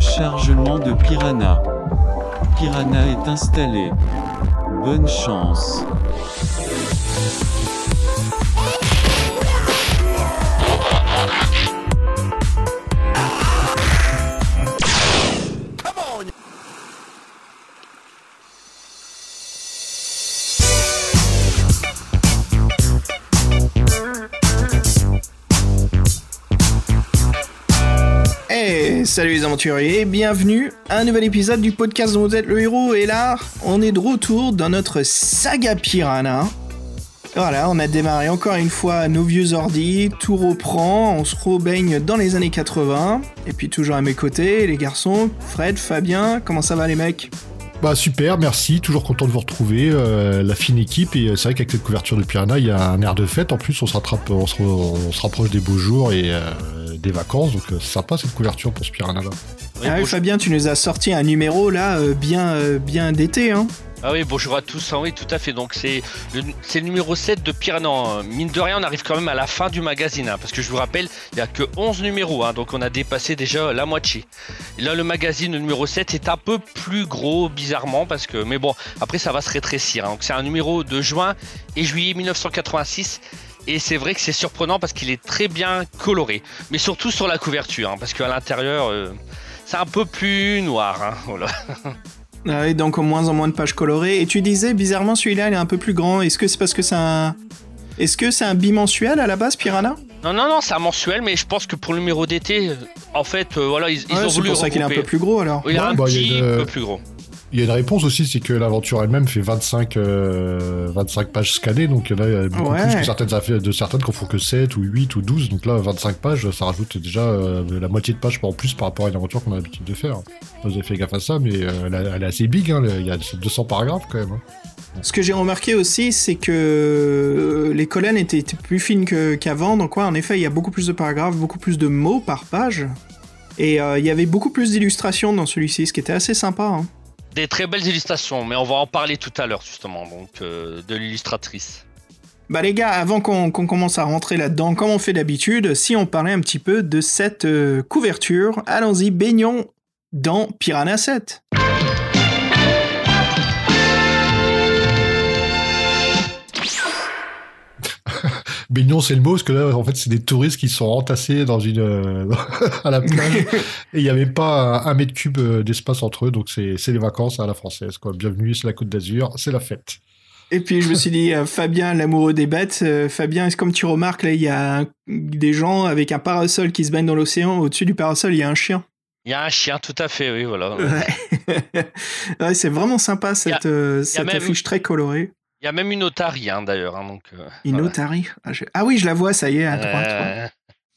Chargement de Piranha. Piranha est installé. Bonne chance. Salut les aventuriers, bienvenue à un nouvel épisode du podcast dont vous êtes le héros. Et là, on est de retour dans notre saga Piranha. Voilà, on a démarré encore une fois nos vieux ordi, tout reprend, on se rebaigne dans les années 80. Et puis toujours à mes côtés, les garçons, Fred, Fabien, comment ça va les mecs? Bah super, merci, toujours content de vous retrouver, euh, la fine équipe, et euh, c'est vrai qu'avec cette couverture de Piranha, il y a un air de fête, en plus on se, rattrape, on se, rapproche des beaux jours et euh, des vacances, donc euh, c'est sympa cette couverture pour ce Piranha là. Oui, Ah oui, Fabien, tu nous as sorti un numéro là, euh, bien, euh, bien d'été, hein Ah oui, bonjour à tous. Ah oui, tout à fait. Donc c'est le, c'est le numéro 7 de Piranha. Mine de rien, on arrive quand même à la fin du magazine. hein, parce que je vous rappelle, il n'y a que 11 numéros. hein, donc on a dépassé déjà la moitié. Et là, le magazine le numéro 7 est un peu plus gros, bizarrement. parce que Mais bon, après, ça va se rétrécir. hein. Donc c'est un numéro de juin et juillet 1986. Et c'est vrai que c'est surprenant parce qu'il est très bien coloré. Mais surtout sur la couverture. hein, parce qu'à l'intérieur, euh, c'est un peu plus noir. hein, voilà. Ah oui, donc au moins en moins de pages colorées. Et tu disais, bizarrement, celui-là, il est un peu plus grand. Est-ce que c'est parce que c'est un... Est-ce que c'est un bimensuel à la base, Piranha? Non, non, non, c'est un mensuel, mais je pense que pour le numéro d'été, euh, en fait, euh, voilà, ils, ils Ouais, ont C'est voulu pour ça qu'il est un peu plus gros alors. Oui, il est un Bah, petit peu plus gros. Il y a une réponse aussi, c'est que l'aventure elle-même fait 25, euh, 25 pages scannées, donc là, il y a beaucoup Ouais. plus que certaines affaires- de certaines qu'on font que 7 ou 8 ou 12, donc là, 25 pages, ça rajoute déjà euh, la moitié de pages en plus par rapport à une aventure qu'on a l'habitude de faire. Vous avez fait gaffe à ça, mais euh, elle, est assez big, hein, il y a 200 paragraphes quand même. hein. Ce que j'ai remarqué aussi, c'est que euh, les colonnes étaient, étaient plus fines qu'avant. donc, ouais, en effet, il y a beaucoup plus de paragraphes, beaucoup plus de mots par page. Et euh, il y avait beaucoup plus d'illustrations dans celui-ci, ce qui était assez sympa. hein. Des très belles illustrations, mais on va en parler tout à l'heure, justement, donc, euh, de l'illustratrice. Bah, les gars, avant qu'on commence à rentrer là-dedans, comme on fait d'habitude, si on parlait un petit peu de cette euh, couverture, allons-y, baignons dans Piranha 7. Baignon, c'est le mot, parce que là, en fait, c'est des touristes qui sont entassés dans une, euh, à la plage, et il n'y avait pas un, un mètre cube euh, d'espace entre eux, donc c'est c'est les vacances à la française, quoi. Bienvenue, c'est la Côte d'Azur, c'est la fête. Et puis je me suis dit, euh, Fabien, l'amoureux des bêtes, euh, Fabien, est-ce comme tu remarques, là, il y a un- des gens avec un parasol qui se baignent dans l'océan, au-dessus du parasol, il y a un chien. Il y a un chien, tout à fait, oui, voilà. Ouais, Ouais, c'est vraiment sympa cette, euh, cette même- affiche très colorée. Il y a même une otarie, hein, d'ailleurs. hein, donc, euh, Une voilà. otarie? Ah, je- ah oui, je la vois, ça y est, à droite. Euh,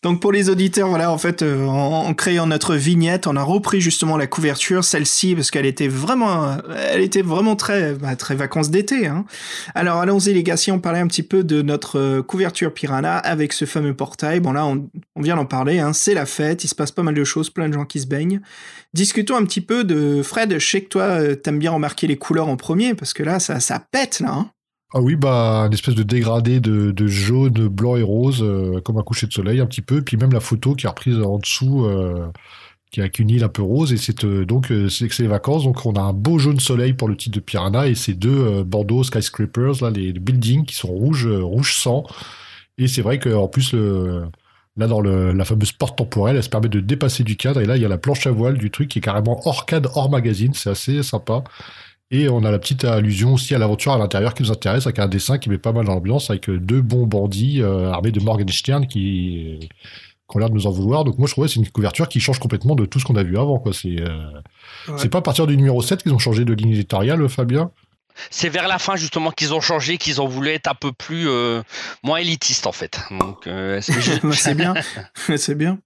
Donc pour les auditeurs, voilà, en fait, euh, en, en créant notre vignette, on a repris justement la couverture, celle-ci, parce qu'elle était vraiment, elle était vraiment très, bah, très vacances d'été. Hein. Alors allons-y les gars, si on parlait un petit peu de notre couverture Piranha avec ce fameux portail, bon là, on, on vient d'en parler, hein, c'est la fête, il se passe pas mal de choses, plein de gens qui se baignent. Discutons un petit peu de Fred. Je sais que toi, t'aimes bien remarquer les couleurs en premier, parce que là, ça, ça pète là. Hein. Ah oui, bah, une espèce de dégradé de, jaune, blanc et rose, euh, comme un coucher de soleil un petit peu, puis même la photo qui est reprise en dessous, euh, qui a qu'une île un peu rose, et c'est euh, donc euh, c'est les vacances, donc on a un beau jaune soleil pour le titre de Piranha, et ces deux Bordeaux skyscrapers, là, les, buildings qui sont rouges, rouge sang, et c'est vrai qu'en plus, là, dans la fameuse porte temporelle, elle se permet de dépasser du cadre, et là, il y a la planche à voile du truc qui est carrément hors cadre, hors magazine, c'est assez sympa. Et on a la petite allusion aussi à l'aventure à l'intérieur qui nous intéresse, avec un dessin qui met pas mal dans l'ambiance, avec euh, deux bons bandits euh, armés de Morgenstern qui, qui ont l'air de nous en vouloir. Donc moi je trouvais que c'est une couverture qui change complètement de tout ce qu'on a vu avant. quoi. C'est euh, Ouais. c'est pas à partir du numéro 7 qu'ils ont changé de ligne éditoriale, Fabien? C'est vers la fin, justement, qu'ils ont changé, qu'ils ont voulu être un peu plus, euh, moins élitiste, en fait. Donc, euh, c'est bien, c'est bien.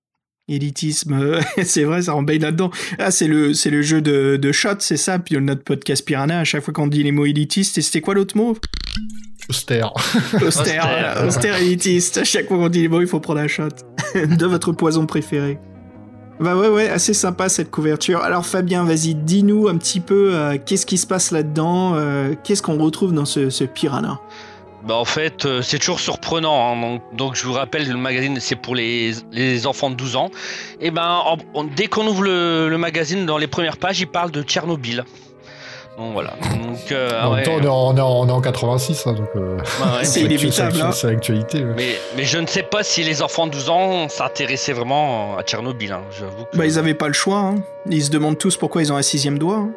Élitisme, c'est vrai, ça rembaye là-dedans. Ah, c'est le, c'est le jeu de, de shot, c'est ça. Puis notre podcast Piranha, à chaque fois qu'on dit les mots élitistes, et c'était quoi l'autre mot? Austère. Austère, austère élitiste. À chaque fois qu'on dit les mots, il faut prendre un shot de votre poison préféré. Bah ouais, ouais, assez sympa cette couverture. Alors Fabien, vas-y, dis-nous un petit peu euh, qu'est-ce qui se passe là-dedans, euh, qu'est-ce qu'on retrouve dans ce, ce piranha? Bah en fait, euh, c'est toujours surprenant. hein. Donc, donc, je vous rappelle, le magazine c'est pour les, les enfants de 12 ans. Et ben en- en- dès qu'on ouvre le, le magazine, dans les premières pages, il parle de Tchernobyl. Donc voilà. Donc, euh, En ouais, même temps, on est en, on est en- on est en 86, hein, donc euh, ouais, C'est inévitable, c'est- hein. L'actualité. ouais. mais, mais je ne sais pas si les enfants de 12 ans s'intéressaient vraiment à Tchernobyl. hein. Que- Bah, ils avaient pas le choix. Hein. Ils se demandent tous pourquoi ils ont un sixième doigt.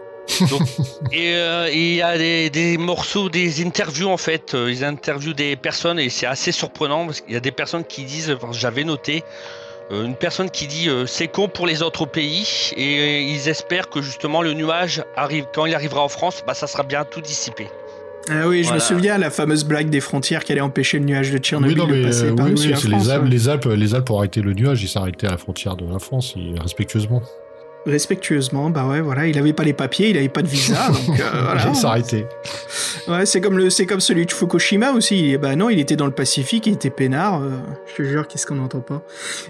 Et euh, il y a des, des morceaux, des interviews en fait. euh, Ils interviewent des personnes et c'est assez surprenant parce qu'il y a des personnes qui disent, enfin, j'avais noté, euh, une personne qui dit euh, c'est con pour les autres pays et euh, ils espèrent que justement le nuage arrive quand il arrivera en France, bah ça sera bien tout dissipé. Ah oui, je Voilà. me souviens la fameuse blague des frontières qui allait empêcher le nuage de Tchernobyl Oui, non, mais de passer euh, par oui, oui, c'est France. les, Alpes, ouais. les, Alpes, les Alpes ont arrêté le nuage, ils s'arrêtaient à la frontière de la France, ils- respectueusement. Respectueusement, bah ouais, voilà, il avait pas les papiers, il avait pas de visa, donc euh, voilà. Ils s'arrêtaient. Ouais, c'est comme le, c'est comme celui de Fukushima aussi. Et bah non, il était dans le Pacifique, il était peinard. euh, je te jure, qu'est-ce qu'on n'entend pas.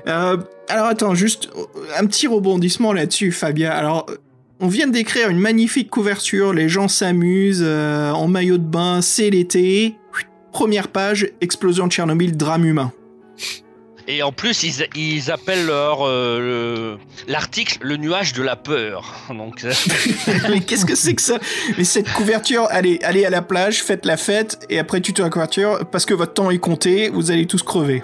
Euh, alors attends, juste un petit rebondissement là-dessus, Fabien. Alors, on vient de décrire une magnifique couverture. Les gens s'amusent en maillot de bain, c'est l'été. Première page, explosion de Tchernobyl, drame humain. Et en plus ils, ils appellent leur euh, le- l'article le nuage de la peur. Donc euh, Mais qu'est-ce que c'est que ça? Mais cette couverture, allez, allez à la plage, faites la fête, et après tu la couverture, parce que votre temps est compté, vous allez tous crever.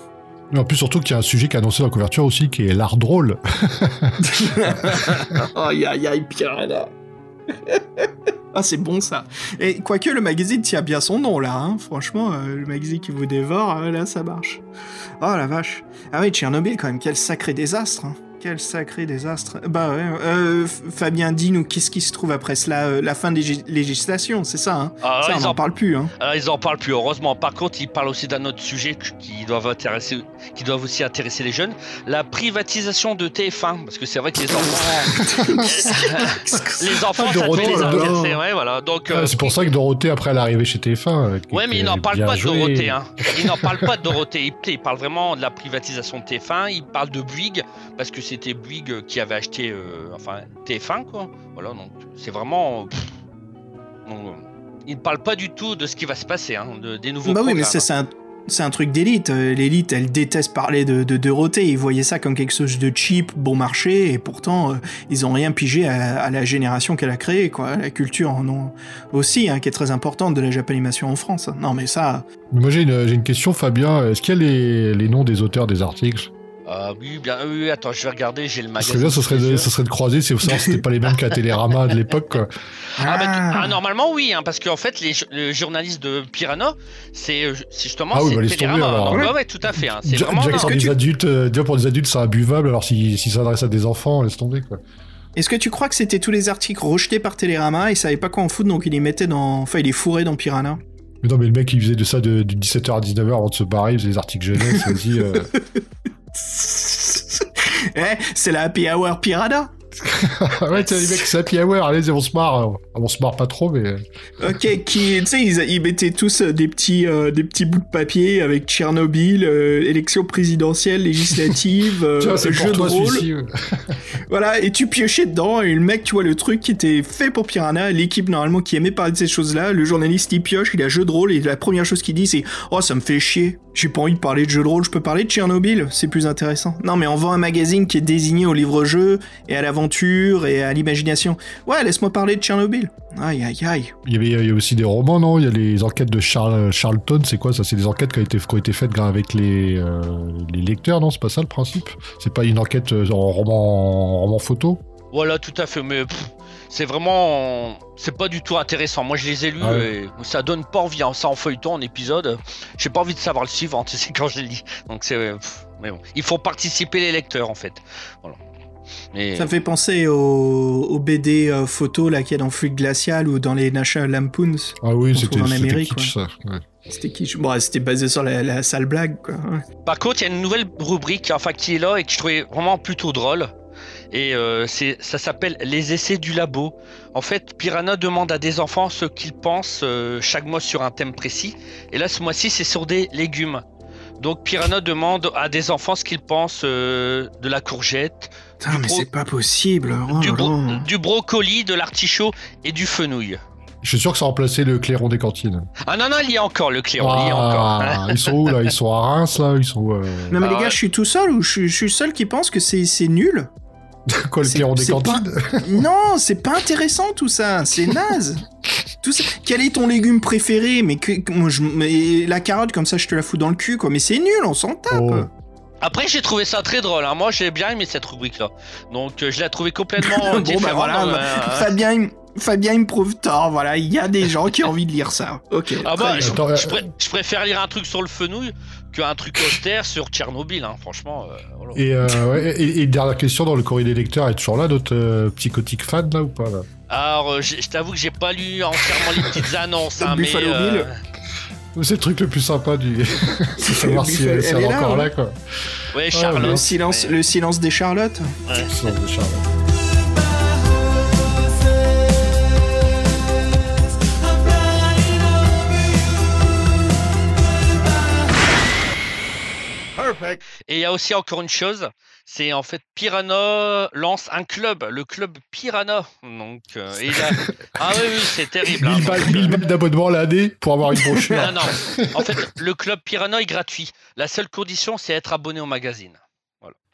Mais en plus, surtout qu'il y a un sujet qui est annoncé dans la couverture aussi, qui est l'art drôle. Aïe aïe aïe, Piranha. ah, c'est bon ça. Et quoique le magazine tient bien son nom là, hein. franchement, euh, le magazine qui vous dévore, euh, là ça marche. Oh la vache. Ah oui, Tchernobyl quand même, quel sacré désastre. hein. Quel sacré désastre. Bah ouais, euh, Fabien, dis-nous, qu'est-ce qui se trouve après cela euh, La fin des légis- législations, c'est ça, hein? Alors, Ça, ils on en n'en parle plus, hein Alors, ils en parlent plus, heureusement. Par contre, ils parlent aussi d'un autre sujet qui doivent, intéresser, qui doivent aussi intéresser les jeunes la privatisation de TF1. Parce que c'est vrai que les enfants. les enfants, Ah, ça Dorothée, devait les alors. intéresser. Ouais, voilà. Donc, euh, Ah, c'est pour ça que Dorothée, après l'arrivée chez TF1. euh, qui Ouais, mais ils n'en parlent bien pas de. Dorothée. Hein. Ils n'en parlent pas de Dorothée. Ils, ils parlent vraiment de la privatisation de TF1. Ils parlent de Bouygues parce que c'était Bouygues qui avait acheté euh, enfin, TF1. Quoi. Voilà, donc c'est vraiment. pff, donc, euh, ils ne parlent pas du tout de ce qui va se passer, hein, de- des nouveaux Bah oui, mais c'est un, c'est un truc d'élite. Euh, L'élite, elle déteste parler de, de Dorothée. Ils voyaient ça comme quelque chose de cheap, bon marché, et pourtant, euh, ils ont rien pigé à, à la génération qu'elle a créée, quoi. La culture en ont aussi, hein, qui est très importante de la japanimation en France. Non, mais ça, Mais Moi, j'ai une, question, Fabien. Est-ce qu'il y a les, les noms des auteurs des articles? Ah oui, bien, oui, attends, je vais regarder, j'ai le Ce magazine. serait bien, ce serait, les de, ce serait de croiser, c'est savoir si c'était pas les mêmes qu'à Télérama de l'époque. quoi. Ah, bah, Ah. ah, normalement oui, hein, parce qu'en fait les, le journaliste de Piranha, c'est euh, c'est justement Ah oui, bah, laisse tomber, Télérama. alors. Ouais. ouais, ouais, tout à fait. hein, C'est Déjà, vraiment. déjà Est-ce pour que des tu- adultes, euh, déjà pour des adultes, c'est imbuvable. Alors si, si ça s'adresse à des enfants, laisse tomber. Quoi. Est-ce que tu crois que c'était tous les articles rejetés par Télérama et savait pas quoi en foutre, donc il les mettait dans. Enfin, il les fourrait dans Piranha? Mais non, mais le mec, il faisait de ça de, de 17h à 19h avant de se barrer, il faisait des articles jeunesse, vas-y. euh. Eh, c'est la happy hour Piranha ouais, tiens, les mecs, c'est happy hour, allez, on se marre. On se marre pas trop, mais. Ok, qui, tu sais, ils, ils mettaient tous euh, des petits, euh, des petits bouts de papier avec Tchernobyl, euh, élection présidentielle, législative, euh, jeu de toi rôle. ouais. Voilà, et tu piochais dedans, et le mec, tu vois, le truc qui était fait pour Piranha, l'équipe normalement qui aimait parler de ces choses-là, le journaliste il pioche, il a jeu de rôle, et la première chose qu'il dit c'est Oh, ça me fait chier, j'ai pas envie de parler de jeu de rôle, je peux parler de Tchernobyl, c'est plus intéressant. Non, mais on vend un magazine qui est désigné au livre-jeu, et à l'aventure, et à l'imagination. Ouais, laisse-moi parler de Tchernobyl. Aïe, aïe, aïe. Il y, avait, il y a aussi des romans, non? Il y a les enquêtes de Charles, Charlton, c'est quoi ça? C'est des enquêtes qui ont été, qui ont été faites avec les, euh, les lecteurs, non? C'est pas ça le principe? C'est pas une enquête euh, en roman, en roman photo? Voilà, tout à fait. Mais pff, c'est vraiment, c'est pas du tout intéressant. Moi, je les ai lus Ah ouais. et ça donne pas envie. hein, Ça en feuilleton, en épisode, j'ai pas envie de savoir le suivant. Tu sais quand je les lis. Donc c'est, pff, mais bon, il faut participer les lecteurs en fait. Voilà. Ça me fait penser aux, BD euh, photos là qu'il y a dans Fluide Glacial ou dans les National Lampoons. Ah oui, c'était en Amérique, kitsch, ça. ouais. C'était qui Bon, c'était basé sur la, la sale blague, quoi. ouais. Par contre, il y a une nouvelle rubrique, enfin qui est là et que je trouvais vraiment plutôt drôle. Et euh, ça s'appelle les essais du labo. En fait, Piranha demande à des enfants ce qu'ils pensent euh, chaque mois sur un thème précis. Et là, ce mois-ci, c'est sur des légumes. Donc Piranha demande à des enfants ce qu'ils pensent euh, de la courgette, Putain, mais c'est pas possible. oh du, bro- brocoli, de l'artichaut et du fenouil. Je suis sûr que ça a remplacé le clairon des cantines. Ah non, non, il y a encore le clairon, il y a Ah, encore. ils sont où là? Ils sont à Reims là? Ils sont. euh, Non mais Ah les gars, ouais. je suis tout seul ou je suis, je suis seul qui pense que c'est c'est Quoi, le clairon des c'est pas- cantines Non, c'est pas intéressant tout ça, c'est naze. Tout ça. Quel est ton légume préféré? Mais que moi, je, mais la carotte comme ça, je te la fous dans le cul quoi. Mais c'est nul, on s'en tape. Oh. Après, j'ai trouvé ça très drôle. hein. Moi, j'ai bien aimé cette rubrique-là. Donc, euh, je l'ai trouvé complètement Bon, différente. bah voilà, dans, bah, euh, Fabien, il- Fabien il me prouve tort. Voilà, il y a des gens qui ont envie de lire ça. Ok. Ah bah, je, euh, je préfère lire un truc sur le fenouil qu'un truc austère sur Tchernobyl. Hein. Franchement, euh. Et, euh, ouais, et, et dernière question dans le courrier des lecteurs, est toujours là notre euh, psychotique fan là ou pas là? Alors, euh, je je t'avoue que j'ai pas lu entièrement les petites annonces, hein, Le mais euh. C'est le truc le plus sympa du. C'est savoir si Elle elle, si elle est est là, encore hein. là quoi. ouais, le le Charlotte. silence, mais- le silence des Charlottes. Silence de Et il y a aussi encore une chose, c'est en fait Piranha lance un club, le club Piranha. Donc, euh, et il a- ah oui, oui, c'est terrible. hein. 1000 balles, 1000 balles d'abonnement l'année pour avoir une brochure. Non, non. En fait, le club Piranha est gratuit. La seule condition, c'est être abonné au magazine.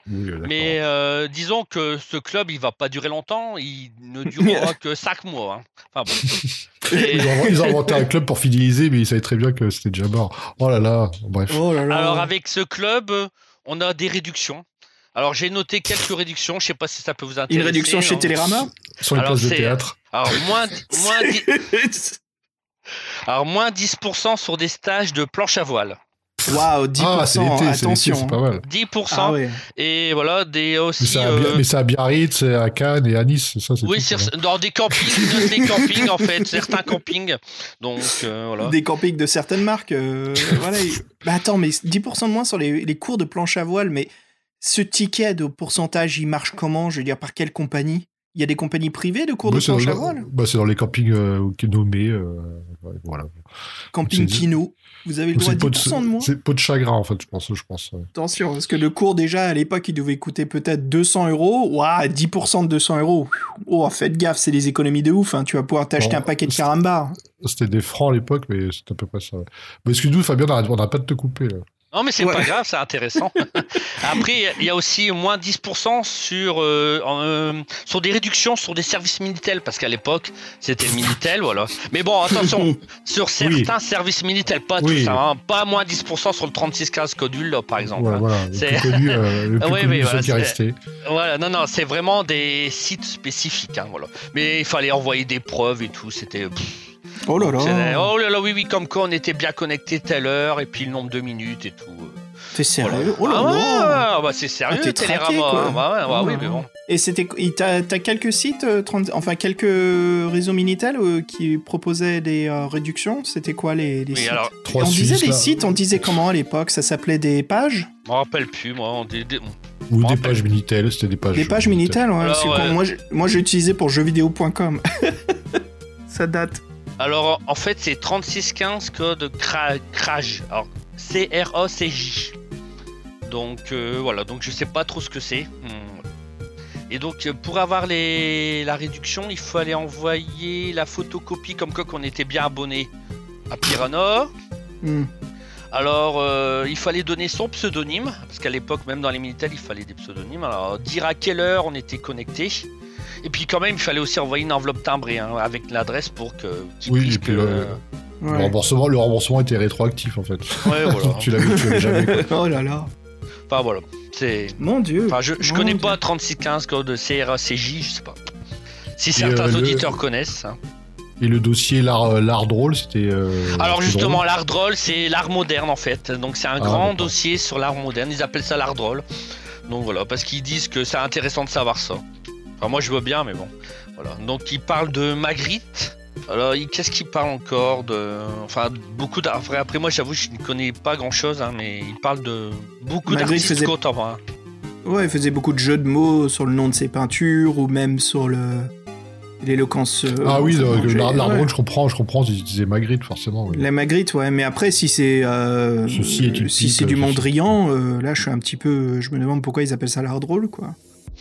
Oui, d'accord. Mais euh, disons que ce club, il va pas durer longtemps. Il ne durera que 5 mois. hein. Enfin bon. Et- Ils, ont, inventé un club pour fidéliser, mais ils savaient très bien que c'était déjà mort. Oh là là, bref. Oh là là. Alors avec ce club, on a des réductions. Alors j'ai noté quelques réductions. Je sais pas si ça peut vous intéresser. Une réduction chez hein. Télérama? Sur les places de théâtre. Alors moins, moins, dix- alors moins 10% sur des stages de planche à voile. Waouh, 10%, Ah, c'est l'été, attention. c'est pas mal. 10%. Ah ouais. Et voilà, des Mais aussi. c'est à, euh, mais c'est à Biarritz, c'est à Cannes et à Nice, ça c'est Oui, ça, dans des campings, les campings en fait, certains campings. Donc euh, voilà. Des campings de certaines marques. euh, voilà. Bah attends, mais 10% de moins sur les, les cours de planche à voile, mais ce ticket de pourcentage, il marche comment Je veux dire, par quelle compagnie? Il y a des compagnies privées de cours Bah, de voile bah, c'est dans les campings euh, qui est nommé. euh, voilà. Camping Kino. Vous avez le droit à C'est peau, 10% de de, moins c'est peau de chagrin, en fait, je pense. Je pense ouais. Attention, parce que le cours déjà à l'époque il devait coûter peut-être 200 euros. Ouah, 10% de 200 euros. Oh, faites gaffe, c'est des économies de ouf. hein. Tu vas pouvoir t'acheter Bon, un paquet de c'est- caramba. C'était des francs à l'époque, mais c'est à peu près ça. Mais excuse-nous, Fabien, on n'a pas de te couper. Là. Non mais c'est Ouais. pas grave, c'est intéressant. Après, il y a aussi moins 10% sur, euh, euh, sur des réductions sur des services Minitel, parce qu'à l'époque, c'était le Minitel, voilà. Mais bon, attention, sur certains services Minitel, pas Oui. tous, hein, pas moins 10% sur le 3615 Codule, par exemple. Voilà, hein. voilà. C'est- plus connu, euh, le plus Ouais, connu oui, de ceux voilà, qui est c'est- resté. Voilà, non, non, c'est vraiment des sites spécifiques, hein, voilà. Mais il fallait envoyer des preuves et tout, c'était... pff, Oh là c'est- là. Oh là là, oui, oui, comme quoi on était bien connecté telle heure, et puis le nombre de minutes et tout. euh. T'es sérieux. Oh là ah ouais, là. ouais, bah c'est sérieux, Ah, t'es traqué, quoi. Bah ouais, bah Oh oui, mais bon. Et c'était, t'as, t'as quelques sites, euh, 30 enfin quelques réseaux Minitel euh, qui proposaient des euh, réductions? C'était quoi les, les Oui, sites? alors, On disait des sites, on disait comment à l'époque? Ça s'appelait des pages? Je me rappelle plus, moi. on dit- des- Ou des pages Minitel, c'était des pages. Des pages Minitel, ouais. Alors, parce que quand ouais. moi, j'ai- moi, j'ai utilisé pour jeuxvideo.com. Ça date. Alors, en fait, c'est 3615 code cra- CRAJ. Alors, C-R-A-C-J. Donc, euh, voilà. Donc, je sais pas trop ce que c'est. Hmm. Et donc, euh, pour avoir les... la réduction, il fallait envoyer la photocopie comme quoi qu'on était bien abonné à Piranha. Hmm. Alors, euh, il fallait donner son pseudonyme, parce qu'à l'époque, même dans les Minitel, il fallait des pseudonymes. Alors, dire à quelle heure on était connecté. Et puis, quand même, il fallait aussi envoyer une enveloppe timbrée hein, avec l'adresse pour que. qu'ils Oui, puissent et puis, que- Le, Ouais. remboursement, le remboursement était rétroactif, en fait. Ouais, voilà. Donc tu l'avais tu jamais. quoi. oh là là. Enfin, voilà. C'est. Mon dieu. Enfin, je, je Mon connais Dieu. pas 3615 code CRACJ, je sais pas. Si Et, certains euh, le- auditeurs connaissent. hein. Et le dossier l'art euh, l'art drôle, c'était. euh, Alors justement, drôle. l'art drôle, c'est l'art moderne en fait. Donc c'est un Ah, grand d'accord. dossier sur l'art moderne. Ils appellent ça l'art drôle. Donc voilà, parce qu'ils disent que c'est intéressant de savoir ça. Enfin moi je veux bien, mais bon. Voilà. Donc ils parlent de Magritte. Alors il- qu'est-ce qu'ils parlent encore de Enfin beaucoup d'art. Après, après moi j'avoue je ne connais pas grand chose, mais ils parlent de beaucoup Magritte d'artistes faisait- contemporains. Ouais, il faisait beaucoup de jeux de mots sur le nom de ses peintures ou même sur le l'éloquence. euh, Ah oui, l'art l'art ouais. drôle, je comprends, je comprends. Ils utilisaient Magritte, forcément. oui. La Magritte, ouais, mais après, si c'est euh, si c'est du euh, Mondrian, euh, là, je suis un petit peu, je me demande pourquoi ils appellent ça l'art drôle, quoi.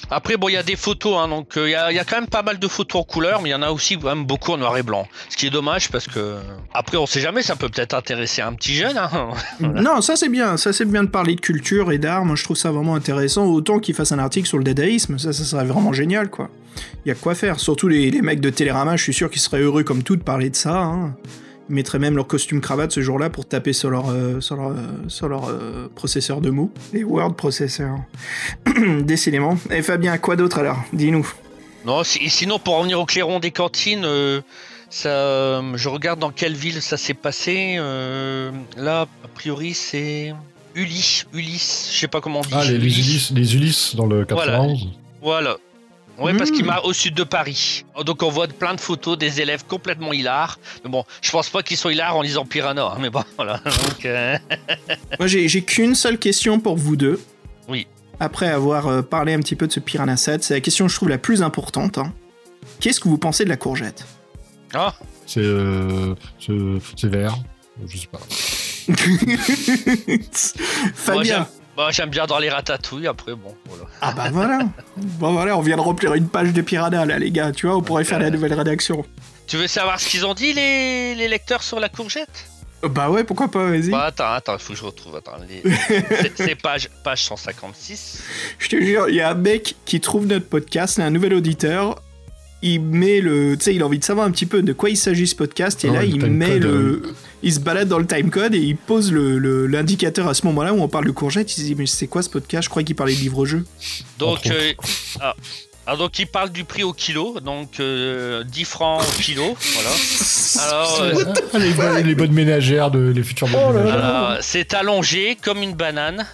Après, bon, il y a des photos, hein, euh, il y, a, quand même pas mal de photos en couleur, mais il y en a aussi même beaucoup en noir et blanc. Ce qui est dommage parce que, après, on sait jamais, ça peut peut-être intéresser un petit jeune. Hein. Non, ça c'est bien, ça c'est bien de parler de culture et d'art. Moi, je trouve ça vraiment intéressant. Autant qu'il fasse un article sur le dadaïsme, ça, ça serait vraiment génial, quoi. Il y a quoi faire. Surtout les, les mecs de Télérama, je suis sûr qu'ils seraient heureux comme tout de parler de ça. Hein. Mettraient même leur costume cravate ce jour-là pour taper sur leur, euh, sur leur, euh, sur leur euh, processeur de mots. Les word processors. Décidément. Et Fabien, quoi d'autre alors? Dis-nous. Non, si, sinon, pour revenir au clairon des cantines, ça, je regarde dans quelle ville ça s'est passé. là, a priori, c'est Uli, Ulysse, je sais pas comment on dit. Ah, les, les Ulysses, les Ulysses dans le 91. Voilà. voilà. Ouais, mmh. parce qu'il m'a au sud de Paris. Donc on voit plein de photos des élèves complètement hilars. Mais bon, je pense pas qu'ils soient hilars en lisant Piranha. Hein, mais bon, voilà. Donc, euh... Moi, j'ai qu'une seule question pour vous deux. Oui. Après avoir euh, parlé un petit peu de ce Piranha 7, c'est la question, je trouve, la plus importante. Hein. Qu'est-ce que vous pensez de la courgette? Ah C'est euh, vert. Je sais pas. Fabien Moi, bah, j'aime bien dans les ratatouilles, après, bon, voilà. Ah bah voilà Bon voilà, on vient de remplir une page de Piranha, là, les gars, tu vois, on pourrait faire la nouvelle rédaction. Tu veux savoir ce qu'ils ont dit, les, les lecteurs, sur la courgette? Bah ouais, pourquoi pas, vas-y. Bah attends, attends, faut que je retrouve, attends, les... c'est page, page 156. Je te jure, il y a un mec qui trouve notre podcast, un nouvel auditeur, il met le. Tu sais, il a envie de savoir un petit peu de quoi il s'agit ce podcast, et Ah là, ouais, il time met code, le. euh. Il se balade dans le timecode et il pose l'indicateur le, l'indicateur à ce moment-là où on parle de courgette. Il se dit, mais c'est quoi ce podcast? Je crois qu'il parlait de livre-jeu. Donc, euh, ah. Ah, donc il parle du prix au kilo, donc euh, 10 francs au kilo, voilà. Alors, euh, Ah, les, bonnes, les bonnes ménagères, de, les futures bonnes Oh ménagères. c'est allongé comme une banane.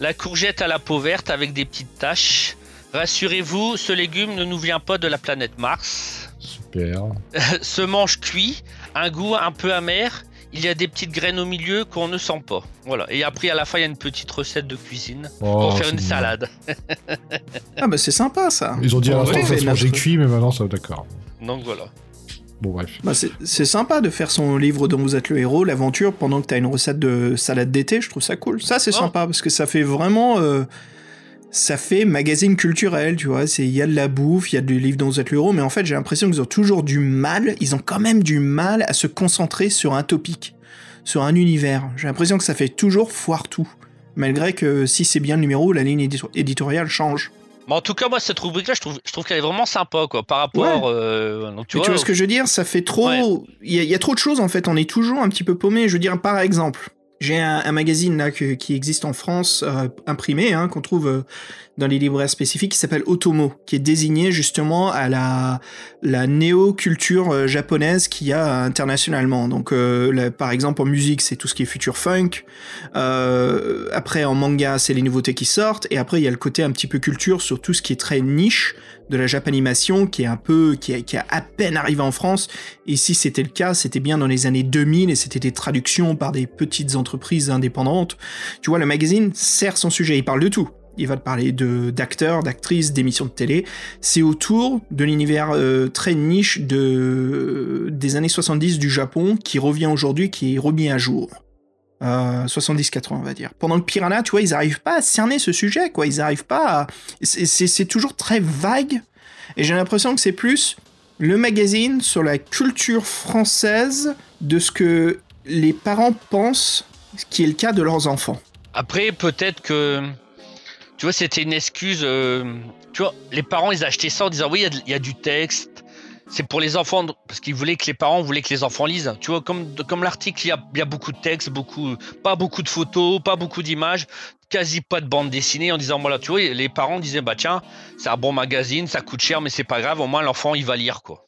La courgette à la peau verte avec des petites taches. Rassurez-vous, ce légume ne nous vient pas de la planète Mars. Super. se mange cuit, un goût un peu amer. Il y a des petites graines au milieu qu'on ne sent pas. Voilà. Et après, à la fin, il y a une petite recette de cuisine Oh, pour faire c'est une salade. Ah bah c'est sympa ça. Ils ont dit à l'instant ça se mangeait cuit, mais maintenant ça d'accord. Donc voilà. Bon, bref. Bah c'est sympa de faire son livre dont vous êtes le héros, l'aventure, pendant que t'as une recette de salade d'été, je trouve ça cool. Ça c'est Oh. sympa parce que ça fait vraiment... euh, ça fait magazine culturel, tu vois. C'est Il y a de la bouffe, il y a du livre dont vous êtes mais en fait j'ai l'impression qu'ils ont toujours du mal, ils ont quand même du mal à se concentrer sur un topic, sur un univers. J'ai l'impression que ça fait toujours foire tout. Malgré que si c'est bien le numéro, la ligne édito- éditoriale change. Mais en tout cas, moi, cette rubrique-là, je trouve, je trouve qu'elle est vraiment sympa, quoi, par rapport. euh, donc, tu vois, tu vois ce que je veux dire? Ça fait trop. Ouais. Il y, y a trop de choses en fait. On est toujours un petit peu paumé. Je veux dire, par exemple, j'ai un, un magazine là que- qui existe en France, euh, imprimé, hein, qu'on trouve euh, dans les libraires spécifiques, qui s'appelle Otomo, qui est désigné justement à la, la néo-culture euh, japonaise qu'il y a internationalement. Donc, euh, là, par exemple, en musique, c'est tout ce qui est future funk. Euh, après, en manga, c'est les nouveautés qui sortent. Et après, il y a le côté un petit peu culture sur tout ce qui est très niche de la japanimation, qui est un peu, qui a, qui a à peine arrivé en France. Et si c'était le cas, c'était bien dans les années 2000 et c'était des traductions par des petites entreprises indépendantes. Tu vois, le magazine sert son sujet. Il parle de tout. Il va te parler de d'acteurs, d'actrices, d'émissions de télé. C'est autour de l'univers euh, très niche de des années 70 du Japon qui revient aujourd'hui, qui est remis à jour. Euh, 70-80 on va dire. Pendant que Piranha, tu vois, ils arrivent pas à cerner ce sujet, quoi. Ils arrivent pas à... C'est- toujours très vague. Et j'ai l'impression que c'est plus le magazine sur la culture française de ce que les parents pensent qui est le cas de leurs enfants. Après, peut-être que. Tu vois, c'était une excuse. euh, tu vois, les parents, ils achetaient ça en disant oui, il y, a du texte. C'est pour les enfants, parce qu'ils voulaient que les parents voulaient que les enfants lisent. Tu vois, comme, comme l'article, il y a, beaucoup de texte, beaucoup, pas beaucoup de photos, pas beaucoup d'images, quasi pas de bande dessinée. En disant, voilà, tu vois, les parents disaient, bah tiens, c'est un bon magazine, ça coûte cher, mais c'est pas grave, au moins l'enfant, il va lire, quoi.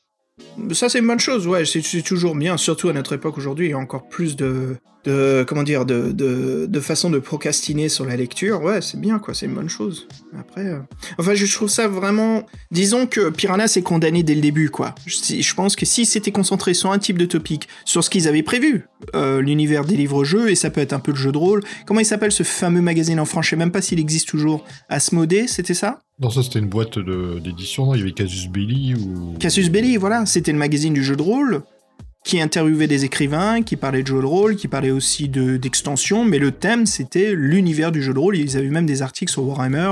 Ça, c'est une bonne chose, ouais, c'est toujours bien, surtout à notre époque aujourd'hui, il y a encore plus de, de comment dire, de, de, de façon de procrastiner sur la lecture, ouais, c'est bien, quoi, c'est une bonne chose. Après, euh, enfin, je trouve ça vraiment, disons que Piranha s'est condamné dès le début, quoi. Je, je pense que si c'était concentré sur un type de topic, sur ce qu'ils avaient prévu, euh, l'univers des livres-jeux, et ça peut être un peu le jeu de rôle, comment il s'appelle ce fameux magazine en France, je sais même pas s'il existe toujours, Asmodée, c'était ça? Non, ça c'était une boîte de- d'édition, Il y avait Casus Belli ou. Cassius Belli, voilà, c'était le magazine du jeu de rôle qui interviewait des écrivains, qui parlait de jeux de rôle, qui parlait aussi de d'extension, mais le thème c'était l'univers du jeu de rôle. Ils avaient même des articles sur Warhammer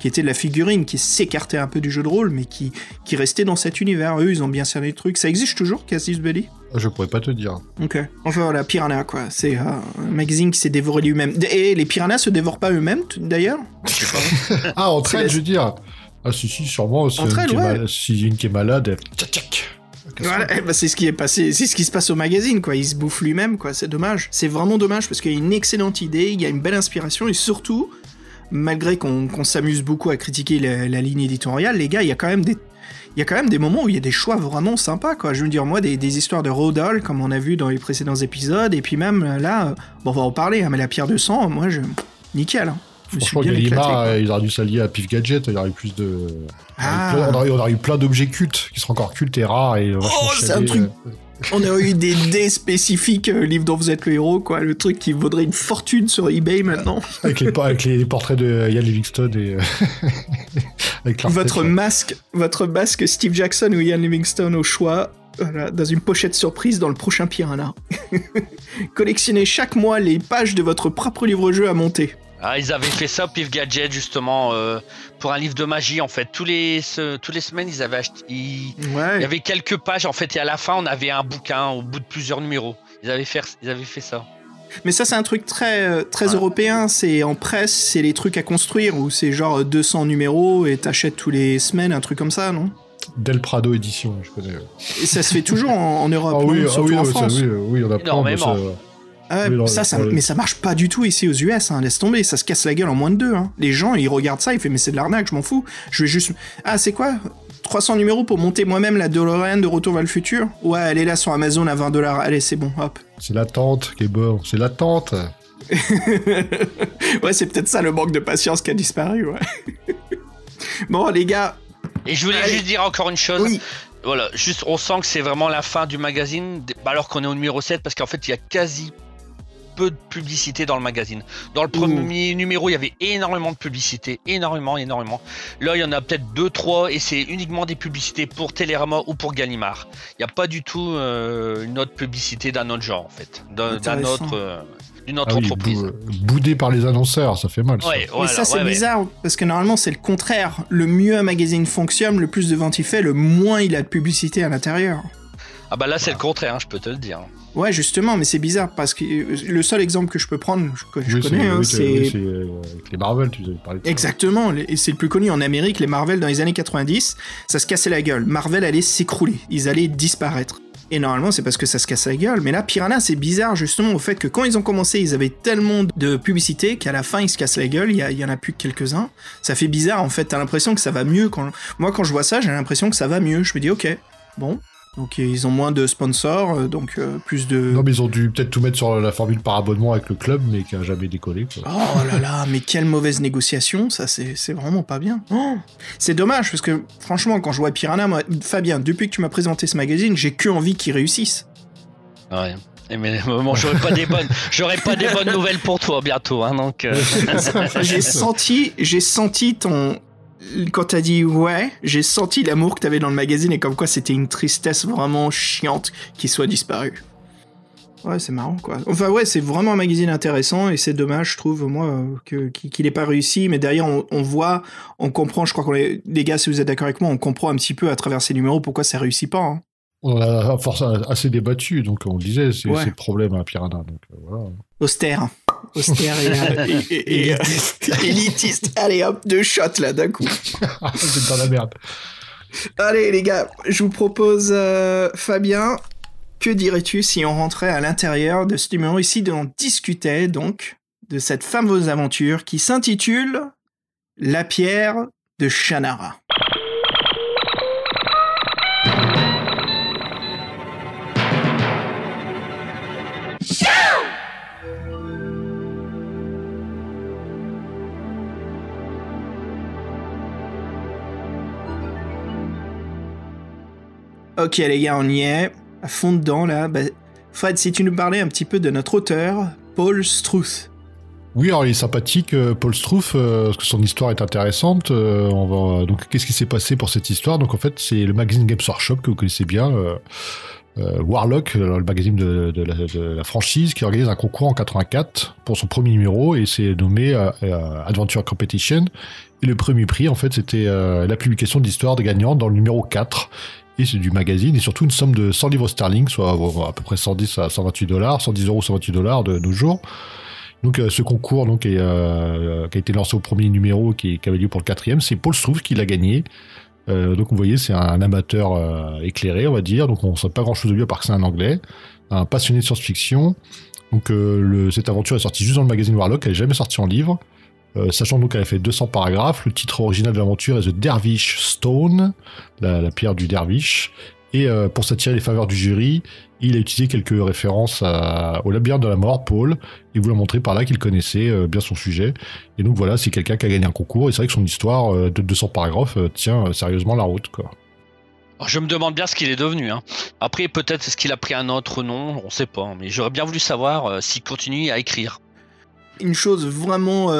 qui étaient de la figurine, qui s'écartait un peu du jeu de rôle, mais qui, qui restait dans cet univers. Eux, ils ont bien servi le truc. Ça existe toujours, Cassius Belly Je pourrais pas te dire. Ok. Enfin voilà, Piranha quoi. C'est euh, un magazine qui s'est dévoré lui-même. Et les piranhas se dévorent pas eux-mêmes d'ailleurs? Ah, en train, la- je veux dire. Ah, si, si, sûrement. Si, Entre elles, qui est ouais. mal- si une qui est malade, elle... tchac, tchac. Voilà, eh ben, c'est ce qui est passé, c'est ce qui se passe au magazine, quoi. Il se bouffe lui-même, quoi. C'est dommage. C'est vraiment dommage parce qu'il y a une excellente idée, il y a une belle inspiration et surtout, malgré qu'on s'amuse beaucoup à critiquer la, ligne éditoriale, les gars, il y a quand même des il y a quand même des moments où il y a des choix vraiment sympas, quoi. Je veux dire, moi, des, des histoires de Rodol, comme on a vu dans les précédents épisodes, et puis même là, bon, on va en parler, hein, mais la pierre de sang, moi, je. Nickel. hein. Je Franchement, Gallimard, il aurait dû s'allier à Pif Gadget. Il y aurait eu plus de. Ah. On, aurait, on aurait eu plein d'objets cultes qui seraient encore cultes et rares. Et Oh, c'est un truc. On aurait eu des dés spécifiques, euh, livre dont vous êtes le héros, quoi. Le truc qui vaudrait une fortune sur eBay maintenant. Avec les, avec les portraits de Ian Livingstone et. euh, avec votre tête, masque, votre masque Steve Jackson ou Ian Livingstone au choix, voilà, dans une pochette surprise dans le prochain Piranha. Collectionnez chaque mois les pages de votre propre livre-jeu à monter. Ah, ils avaient fait ça, Pif Gadget, justement, euh, pour un livre de magie, en fait. Tous les, ce- tous les semaines, ils avaient acheté. ils- Il y Ouais. avait quelques pages, en fait, et à la fin, on avait un bouquin au bout de plusieurs numéros. Ils avaient fait, ils avaient fait ça. Mais ça, c'est un truc très, euh, très Ouais. européen. C'est en presse, c'est les trucs à construire où c'est genre 200 numéros et t'achètes tous les semaines, un truc comme ça, non? Del Prado édition, je connais. Et ça se fait toujours en, en Europe, Ah non? oui, ah surtout oui, en oui, ça, France. oui, euh, oui, on a plein de ça. Ah ouais, Oui, dans- ça, mais ça marche pas du tout ici aux US, hein, laisse tomber, ça se casse la gueule en moins de deux. Hein. Les gens, ils regardent ça, ils font mais c'est de l'arnaque, je m'en fous. Je vais juste... Ah, c'est quoi? 300 numéros pour monter moi-même la DeLorean de Retour vers le futur? Ouais, elle est là sur Amazon à 20 dollars, allez, c'est bon, hop. C'est la tente qui est bonne. C'est la tente. ouais, c'est peut-être ça le manque de patience qui a disparu, ouais. bon, les gars, Et je voulais Allez. juste dire encore une chose. oui, Voilà, juste, on sent que c'est vraiment la fin du magazine, alors qu'on est au numéro 7, parce qu'en fait, il y a quasi peu de publicité dans le magazine. Dans le premier numéro, il y avait énormément de publicité, énormément, énormément. Là, il y en a peut-être deux, trois, et c'est uniquement des publicités pour Télérama ou pour Gallimard. Il n'y a pas du tout euh, une autre publicité d'un autre genre, en fait, d'un autre, euh, d'une autre Ah oui, entreprise. bou- boudé par les annonceurs, ça fait mal. ça. Ouais, mais voilà, ça c'est ouais, ouais. bizarre, parce que normalement c'est le contraire. Le mieux un magazine fonctionne, le plus de ventes il fait, le moins il a de publicité à l'intérieur. Ah bah là, c'est le contraire, hein, je peux te le dire. Ouais, justement, mais c'est bizarre parce que euh, le seul exemple que je peux prendre, que je Oui, c'est- connais, hein, oui, c'est oui, c'est euh, les Marvel, tu avais parlé de ça. exactement, et c'est le plus connu en Amérique, les Marvel dans les années 90, ça se cassait la gueule. Marvel allait s'écrouler, ils allaient disparaître. Et normalement, c'est parce que ça se casse la gueule. Mais là, Piranha, c'est bizarre justement au fait que quand ils ont commencé, ils avaient tellement de publicité qu'à la fin, ils se cassent la gueule. Il y, a- il y en a plus que quelques-uns. Ça fait bizarre en fait. T'as l'impression que ça va mieux. Quand... Moi, quand je vois ça, j'ai l'impression que ça va mieux. Je me dis, ok, bon. Donc ils ont moins de sponsors, euh, donc euh, plus de. Non, mais ils ont dû peut-être tout mettre sur la formule par abonnement avec le club, mais qui a jamais décollé. quoi. Oh là là, mais quelle mauvaise négociation, ça c'est c'est vraiment pas bien. Oh, c'est dommage parce que franchement, quand je vois Piranha, moi, Fabien, depuis que tu m'as présenté ce magazine, j'ai que envie qu'il réussisse. Ouais. Et mais bon, j'aurais pas des bonnes, j'aurais pas des bonnes nouvelles pour toi bientôt, hein, donc. euh, J'ai senti, j'ai senti ton. Quand t'as dit ouais, j'ai senti l'amour que t'avais dans le magazine et comme quoi c'était une tristesse vraiment chiante qu'il soit disparu. Ouais, c'est marrant quoi. Enfin ouais, c'est vraiment un magazine intéressant et c'est dommage, je trouve, moi, que- qu'il qu'il ait pas réussi. Mais derrière, on, on voit, on comprend, je crois qu'on. Les gars, si vous êtes d'accord avec moi, on comprend un petit peu à travers ces numéros pourquoi ça réussit pas. hein. On a assez débattu, donc on le disait, c'est Ouais. c'est le problème à Piranha. Donc, euh, voilà. Austère. Austère et, euh, et- et- et, élitiste. Allez hop, deux shots là d'un coup. c'est dans la merde. Allez les gars, je vous propose euh, Fabien, que dirais-tu si on rentrait à l'intérieur de ce numéro ici dont on discutait donc de cette fameuse aventure qui s'intitule La pierre de Shannara? Ok les gars, on y est, à fond dedans là. Bah, Fred, si tu nous parlais un petit peu de notre auteur, Paul Struth. Oui, alors il est sympathique, euh, Paul Struth, euh, parce que son histoire est intéressante. euh, donc, qu'est-ce qui s'est passé pour cette histoire? Donc, en fait, c'est le magazine Games Workshop que vous connaissez bien. Warlock, le magazine de, la, de, la, franchise, qui organise un concours en 84 pour son premier numéro et c'est nommé Adventure Competition. Et le premier prix, en fait, c'était la publication de gagnantes dans le numéro 4 et c'est du magazine et surtout une somme de 100 livres sterling, soit à peu près 110 à 128 dollars, 110 euros, 128 dollars de nos jours. Donc ce concours donc, euh, qui a été lancé au premier numéro, qui, qui avait lieu pour le quatrième, c'est Paul Struve qui l'a gagné. Euh, donc vous voyez, c'est un amateur euh, éclairé, on va dire. Donc on ne sait pas grand-chose de lui à part que c'est un anglais, un passionné de science-fiction. Donc euh, cette aventure est sortie juste dans le magazine Warlock, elle n'est jamais sortie en livre. Sachant donc qu'elle a fait 200 paragraphes, le titre original de l'aventure est The Dervish Stone, la, la pierre du dervish. Et pour s'attirer les faveurs du jury, il a utilisé quelques références au labyrinthe de la mort, Paul. Il voulait montrer par là qu'il connaissait euh, bien son sujet. Et donc voilà, c'est quelqu'un qui a gagné un concours. Et c'est vrai que son histoire euh, de 200 paragraphes euh, tient sérieusement la route. Quoi. je me demande bien ce qu'il est devenu. Hein. Après, peut-être est-ce qu'il a pris un autre nom, on sait pas. Mais j'aurais bien voulu savoir s'il continue à écrire. Une chose vraiment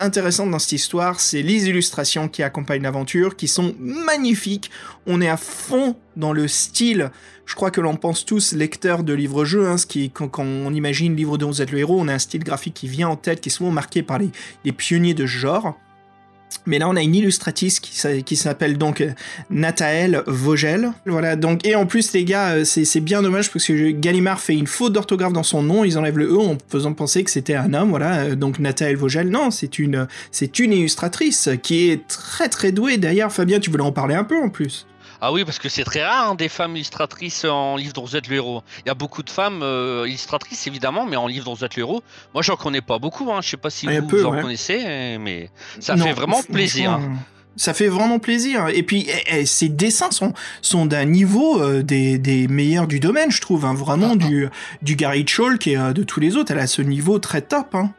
intéressante dans cette histoire, c'est les illustrations qui accompagnent l'aventure, qui sont magnifiques. On est à fond dans le style. Je crois que l'on pense tous lecteurs de livres-jeux, hein, ce qui, quand, on imagine livre dont vous êtes le héros, on a un style graphique qui vient en tête, qui est souvent marqué par les, pionniers de genre. Mais là, on a une illustratrice qui, s'appelle donc euh, Nathael Vogel. Voilà, donc, et en plus, les gars, euh, c'est bien dommage parce que Gallimard fait une faute d'orthographe dans son nom. Ils enlèvent le E en faisant penser que c'était un homme. Voilà, euh, donc Nathael Vogel. Non, c'est une, c'est une illustratrice qui est très très douée. D'ailleurs, Fabien, tu voulais en parler un peu en plus. Ah oui, parce que c'est très rare hein, des femmes illustratrices en livre dont vous êtes le héros. Il y a beaucoup de femmes euh, illustratrices évidemment, mais en livre dont vous êtes le héros, moi j'en connais pas beaucoup. Hein. Je sais pas si ah, vous, en connaissez, mais ça fait vraiment plaisir. Ça fait vraiment plaisir. Et puis, eh, eh, ces dessins sont, sont d'un niveau euh, des, des, meilleurs du domaine, je trouve. Hein. Vraiment, ah, ah. du, du Gary Chalk et euh, de tous les autres. Elle a ce niveau très top. Hein.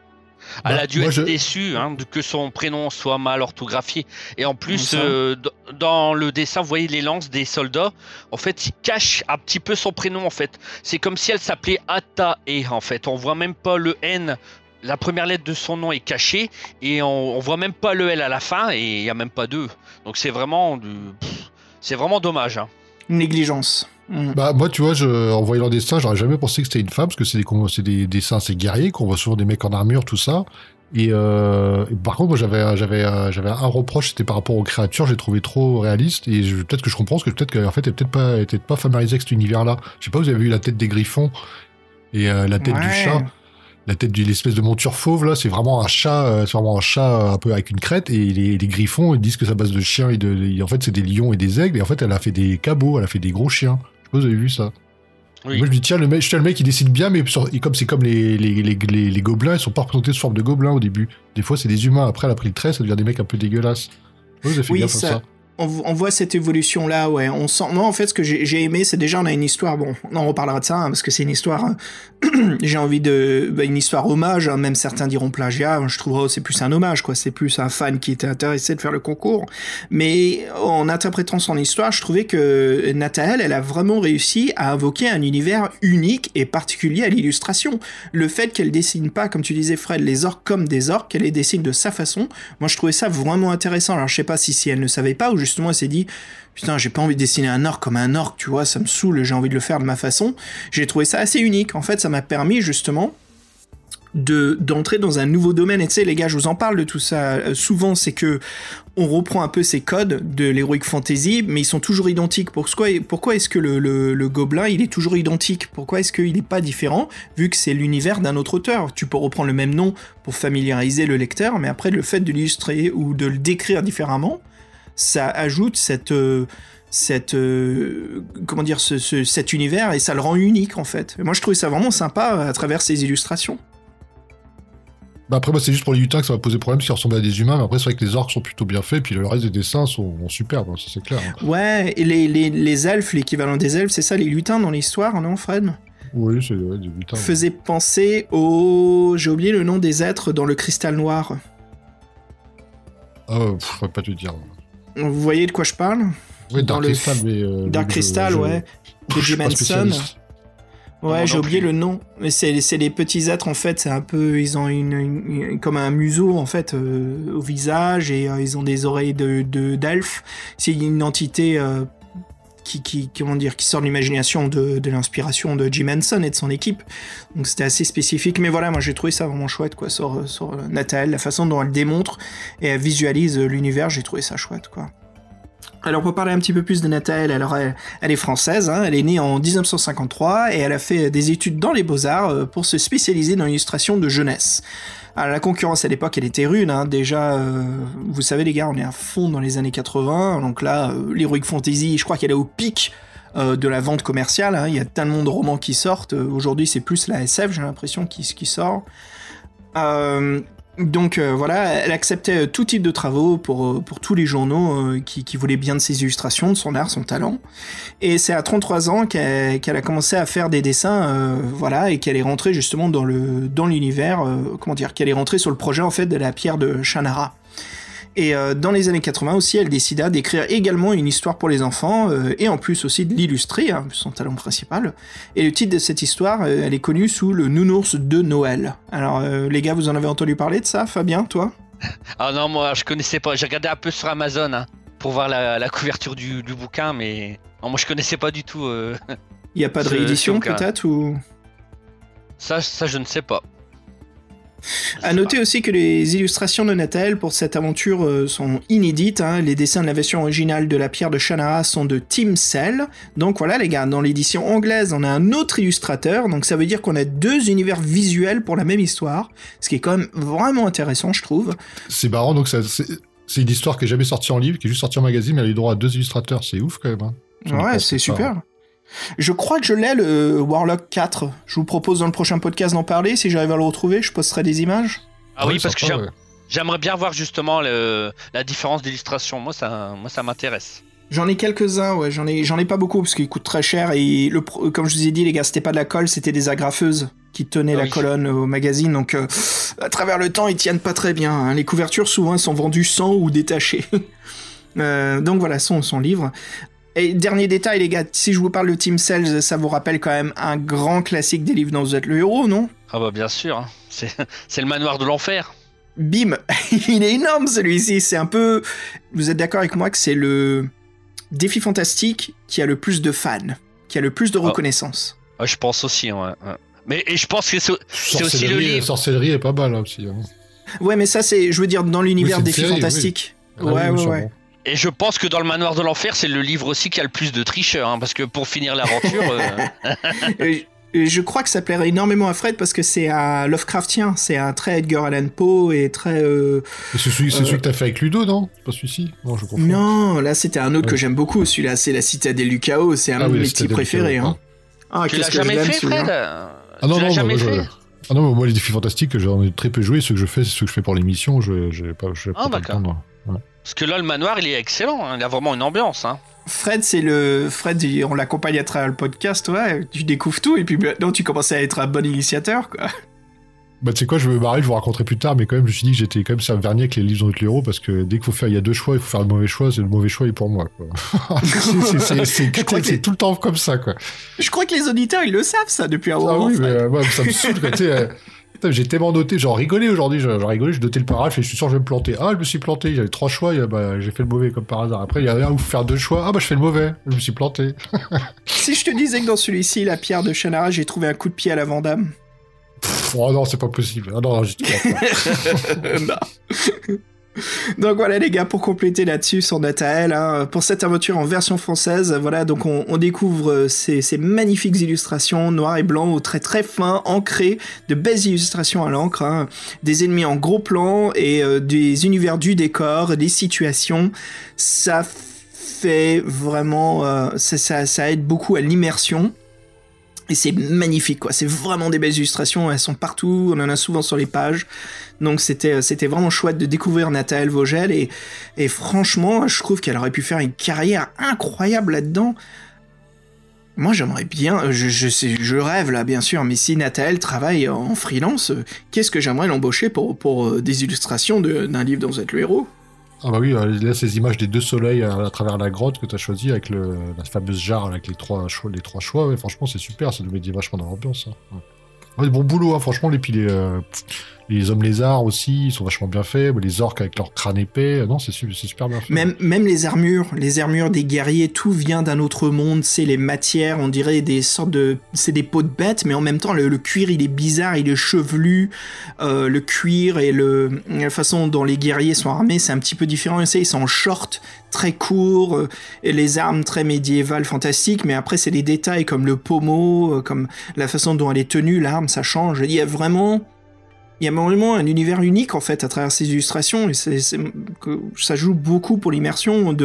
Elle a dû être déçue hein, que son prénom soit mal orthographié. Et en plus, euh, dans le dessin, vous voyez les lances des soldats. En fait, il cache un petit peu son prénom. En fait, c'est comme si elle s'appelait Ata et en fait, on voit même pas le N. La première lettre de son nom est cachée et on, voit même pas le L à la fin et il y a même pas deux. Donc c'est vraiment, c'est vraiment dommage. Hein. Négligence. Mm. Bah, moi, tu vois, je, en voyant leur dessin, j'aurais jamais pensé que c'était une femme, parce que c'est des, des dessins assez guerriers, qu'on voit souvent des mecs en armure, tout ça. Et, euh, par contre, moi, j'avais, j'avais, j'avais un reproche, c'était par rapport aux créatures, j'ai trouvé trop réaliste. Et peut-être que je comprends, parce que peut-être qu'en fait, elle peut-être pas, était pas familiarisée avec cet univers-là. Je sais pas, vous avez vu la tête des griffons et euh, la tête du chat la tête d'une espèce de monture fauve là, c'est vraiment un chat, euh, c'est vraiment un chat un peu avec une crête et les, les griffons ils disent que ça base de chiens et de, en fait c'est des lions et des aigles et en fait elle a fait des cabots, elle a fait des gros chiens vous avez vu ça Moi, je me dis, tiens, le mec, je le mec, il dessine bien, mais comme c'est comme les, les, les, les, gobelins, ils sont pas représentés sous forme de gobelins au début. Des fois, c'est des humains. Après, elle a pris le trait, ça devient des mecs un peu dégueulasses. Vous avez fait oui, ça, on, voit cette évolution là, ouais. On sent. Moi, en fait, ce que j'ai aimé, c'est déjà on a une histoire. Bon, on reparlera de ça hein, parce que c'est une histoire. Hein. j'ai envie de bah, une histoire hommage. Hein, même certains diront plagiat. Je trouve c'est plus un hommage, quoi. C'est plus un fan qui était intéressé de faire le concours. Mais en interprétant son histoire, je trouvais que Nathalie, elle a vraiment réussi à invoquer un univers unique et particulier à l'illustration. Le fait qu'elle dessine pas, comme tu disais, Fred, les orques comme des orques, qu'elle les dessine de sa façon. Moi, je trouvais ça vraiment intéressant. Alors, je sais pas si si elle ne savait pas ou justement elle s'est dit putain j'ai pas envie de dessiner un orc comme un orc tu vois ça me saoule j'ai envie de le faire de ma façon. J'ai trouvé ça assez unique. En fait ça m'a permis justement de d'entrer dans un nouveau domaine. Et tu sais les gars je vous en parle de tout ça euh, souvent c'est que on reprend un peu ces codes de l'heroic fantasy mais ils sont toujours identiques. Pourquoi est-ce que le, le, gobelin il est toujours identique? Pourquoi est-ce qu'il n'est pas différent vu que c'est l'univers d'un autre auteur? Tu peux reprendre le même nom pour familiariser le lecteur mais après le fait de l'illustrer ou de le décrire différemment ça ajoute cette euh, cette euh, comment dire ce, cet univers et ça le rend unique en fait. moi je trouvais ça vraiment sympa à travers ces illustrations. Bah après moi c'est juste pour les lutins que ça va poser problème s'ils ressemblent à des humains, mais après c'est vrai que les orques sont plutôt bien faits, puis le reste des dessins sont, superbes, hein, ça c'est clair. Hein. Ouais, et les, les, les elfes, l'équivalent des elfes, c'est ça les lutins dans l'histoire, non Fred? Oui, c'est des lutins. Faisait penser au... J'ai oublié le nom des êtres dans le cristal noir. Ah, euh, je pas te dire. Vous voyez de quoi je parle Oui, Dark Crystal, mais. Euh, Dark Crystal, ouais. De Jim Henson. Ouais, j'ai oublié le nom. Mais c'est les petits êtres en fait. C'est un peu, ils ont une, comme un museau en fait euh, au visage et euh, ils ont des oreilles de d'elfes. c'est une entité qui, comment dire, qui sort de l'imagination de, l'inspiration de Jim Henson et de son équipe. Donc c'était assez spécifique. Mais voilà, moi j'ai trouvé ça vraiment chouette, quoi, sur, sur Nathalie, la façon dont elle démontre et elle visualise l'univers, j'ai trouvé ça chouette, quoi. Alors pour parler un petit peu plus de Nathalie, alors elle, est française, hein, elle est née en 1953 et elle a fait des études dans les beaux-arts euh, pour se spécialiser dans l'illustration de jeunesse. Alors la concurrence à l'époque elle était rude, hein. déjà euh, vous savez les gars on est à fond dans les années 80, donc là euh, l'Heroic Fantasy je crois qu'elle est au pic euh, de la vente commerciale, hein. il y a tellement de romans qui sortent, aujourd'hui c'est plus la SF j'ai l'impression qui, sort. Donc euh, voilà, elle acceptait euh, tout type de travaux pour, euh, pour tous les journaux euh, qui, qui voulaient bien de ses illustrations, de son art, son talent. Et c'est à 33 ans qu'elle qu'elle a commencé à faire des dessins, euh, voilà, et qu'elle est rentrée justement dans le dans l'univers, comment dire, qu'elle est rentrée sur le projet en fait de la pierre de Shannara. Et euh, dans les années 80 aussi, elle décida d'écrire également une histoire pour les enfants, euh, et en plus aussi de l'illustrer, hein, son talent principal. Et le titre de cette histoire, euh, elle est connue sous le Nounours de Noël. Alors les gars, vous en avez entendu parler de ça, Fabien, toi? Ah non, moi je connaissais pas. J'ai regardé un peu sur Amazon hein, pour voir la, la couverture du, du bouquin, mais non, moi je connaissais pas du tout. Il n'y a pas de réédition peut-être ou? Ça, ça je ne sais pas. À noter pas. aussi que les illustrations de Nathal pour cette aventure euh, sont inédites. hein. Les dessins de la version originale de la pierre de Shannara sont de Tim Cell. Donc voilà les gars, dans l'édition anglaise, on a un autre illustrateur. Donc ça veut dire qu'on a deux univers visuels pour la même histoire. Ce qui est quand même vraiment intéressant, je trouve. C'est marrant, donc c'est une histoire qui est jamais sortie en livre, qui est juste sortie en magazine, mais elle a eu droit à deux illustrateurs. C'est ouf quand même. hein. Ouais, c'est pas. Je crois que je l'ai, le Warlock 4. Je vous propose dans le prochain podcast d'en parler. Si j'arrive à le retrouver, je posterai des images. Ah oui, parce que sympa, j'aime- ouais. j'aimerais bien voir justement le- la différence d'illustration. Moi, ça, moi, ça m'intéresse. J'en ai quelques-uns, ouais, j'en ai, j'en ai pas beaucoup parce qu'ils coûtent très cher et le, pro- comme je vous ai dit, les gars, c'était pas de la colle, c'était des agrafeuses qui tenaient Ah la oui. colonne au magazine, donc euh, à travers le temps, ils tiennent pas très bien. hein. Les couvertures, souvent, elles sont vendues sans ou détachées. Euh, donc voilà, son, son livre. Et dernier détail, les gars, si je vous parle de Team Cells, ça vous rappelle quand même un grand classique des livres dont vous êtes le héros, non? Ah bah bien sûr, hein. c'est c'est le manoir de l'enfer. Bim Il est énorme celui-ci, c'est un peu... Vous êtes d'accord avec moi que c'est le défi fantastique qui a le plus de fans, qui a le plus de Oh. reconnaissance. Ah, je pense aussi, ouais. ouais. Mais et je pense que c'est c'est aussi le Sorcellerie, livre. sorcellerie est pas mal hein, aussi. hein. Ouais, mais ça, c'est, je veux dire, dans l'univers défi oui. fantastique. Ah ouais, oui, ouais, ouais. Et je pense que dans le manoir de l'enfer, c'est le livre aussi qui a le plus de tricheurs, hein, parce que pour finir l'aventure, euh, je crois que ça plairait énormément à Fred parce que c'est un Lovecraftien, c'est un très Edgar Allan Poe et très. euh, Et c'est celui, Euh, celui que t'as fait avec Ludo, non? C'est pas celui-ci? Non, je là c'était un autre que j'aime beaucoup. Celui-là, c'est la Citadelle du Chaos. C'est un Ah de oui, mes du préférés. Chaos, Hein. Ah, tu l'as qu'est-ce que je jamais fait. Fred? Ah Tu non, l'as non, jamais je- Ah non, mais moi les défis fantastiques, j'en ai très peu joué. Ceux que je fais, c'est ceux que je fais pour l'émission. Je j'ai pas, j'ai Ah, pas le d'accord. temps. Parce que là, le manoir, il est excellent. hein, Il a vraiment une ambiance. Hein. Fred, c'est le. Fred, on l'accompagne à travers le podcast, ouais. Tu découvres tout et puis maintenant tu commences à être un bon initiateur, quoi. Bah, tu sais quoi, je vais me barrer, je vous raconterai plus tard, mais quand même, je me suis dit que j'étais quand même ça vernis avec les livres de héros parce que dès qu'il faut faire, il y a deux choix, il faut faire le mauvais choix, c'est le mauvais choix est pour moi, quoi. c'est- Je crois que tout le temps comme ça, quoi. Je crois que les auditeurs, ils le savent, ça, depuis un Ah moment. oui, mais euh, ça me saoule, quoi, J'ai tellement noté, genre rigolé aujourd'hui, genre rigolé, j'ai noté le paraphe et je suis sûr que je vais me planter. Ah, je me suis planté, j'avais trois choix, et, bah, j'ai fait le mauvais comme par hasard. Après, il y a un où faire deux choix, ah bah je fais le mauvais, je me suis planté. Si je te disais que dans celui-ci, la pierre de Shannara, j'ai trouvé un coup de pied à la Vandame. Pff, oh non, c'est pas possible. Ah non, non, j'y crois pas. Non. Donc voilà les gars, pour compléter là-dessus sur Nataël, hein, pour cette aventure en version française, voilà, donc on, découvre euh, ces, magnifiques illustrations noir et blanc, au trait très fin, ancrées, de belles illustrations à l'encre, hein, des ennemis en gros plan et euh, des univers du décor, des situations, ça fait vraiment, euh, ça aide beaucoup à l'immersion. C'est magnifique, quoi. C'est vraiment des belles illustrations. Elles sont partout. On en a souvent sur les pages. Donc c'était c'était vraiment chouette de découvrir Nathalie Vogel et, franchement, je trouve qu'elle aurait pu faire une carrière incroyable là-dedans. Moi, j'aimerais bien, je, je, je rêve là, bien sûr, mais si Nathalie travaille en freelance, euh, qu'est-ce que j'aimerais l'embaucher pour, euh, des illustrations de- d'un livre dont vous le héros? Ah bah oui, euh, là, ces images des deux soleils à, à travers la grotte que tu as choisi avec le, la fameuse jarre avec les trois choix, les trois choix, franchement, c'est super, ça nous met vachement dans l'ambiance. Hein. Bon boulot, hein, franchement, les, puis les, euh, Les hommes lézards aussi, ils sont vachement bien faits. Les orques avec leur crâne épais, non, c'est super bien fait. Même, les armures, les armures des guerriers, tout vient d'un autre monde. C'est les matières, on dirait des sortes de, c'est des peaux de bêtes, mais en même temps le, cuir il est bizarre, il est chevelu. Euh, le cuir et le, la façon dont les guerriers sont armés, c'est un petit peu différent. Ils sont en short, très courts, euh, et les armes très médiévales, fantastiques. Mais après c'est les détails comme le pommeau, euh, comme la façon dont elle est tenue, l'arme, ça change. Il y a vraiment il y a vraiment un univers unique en fait à travers ces illustrations et ça joue beaucoup pour l'immersion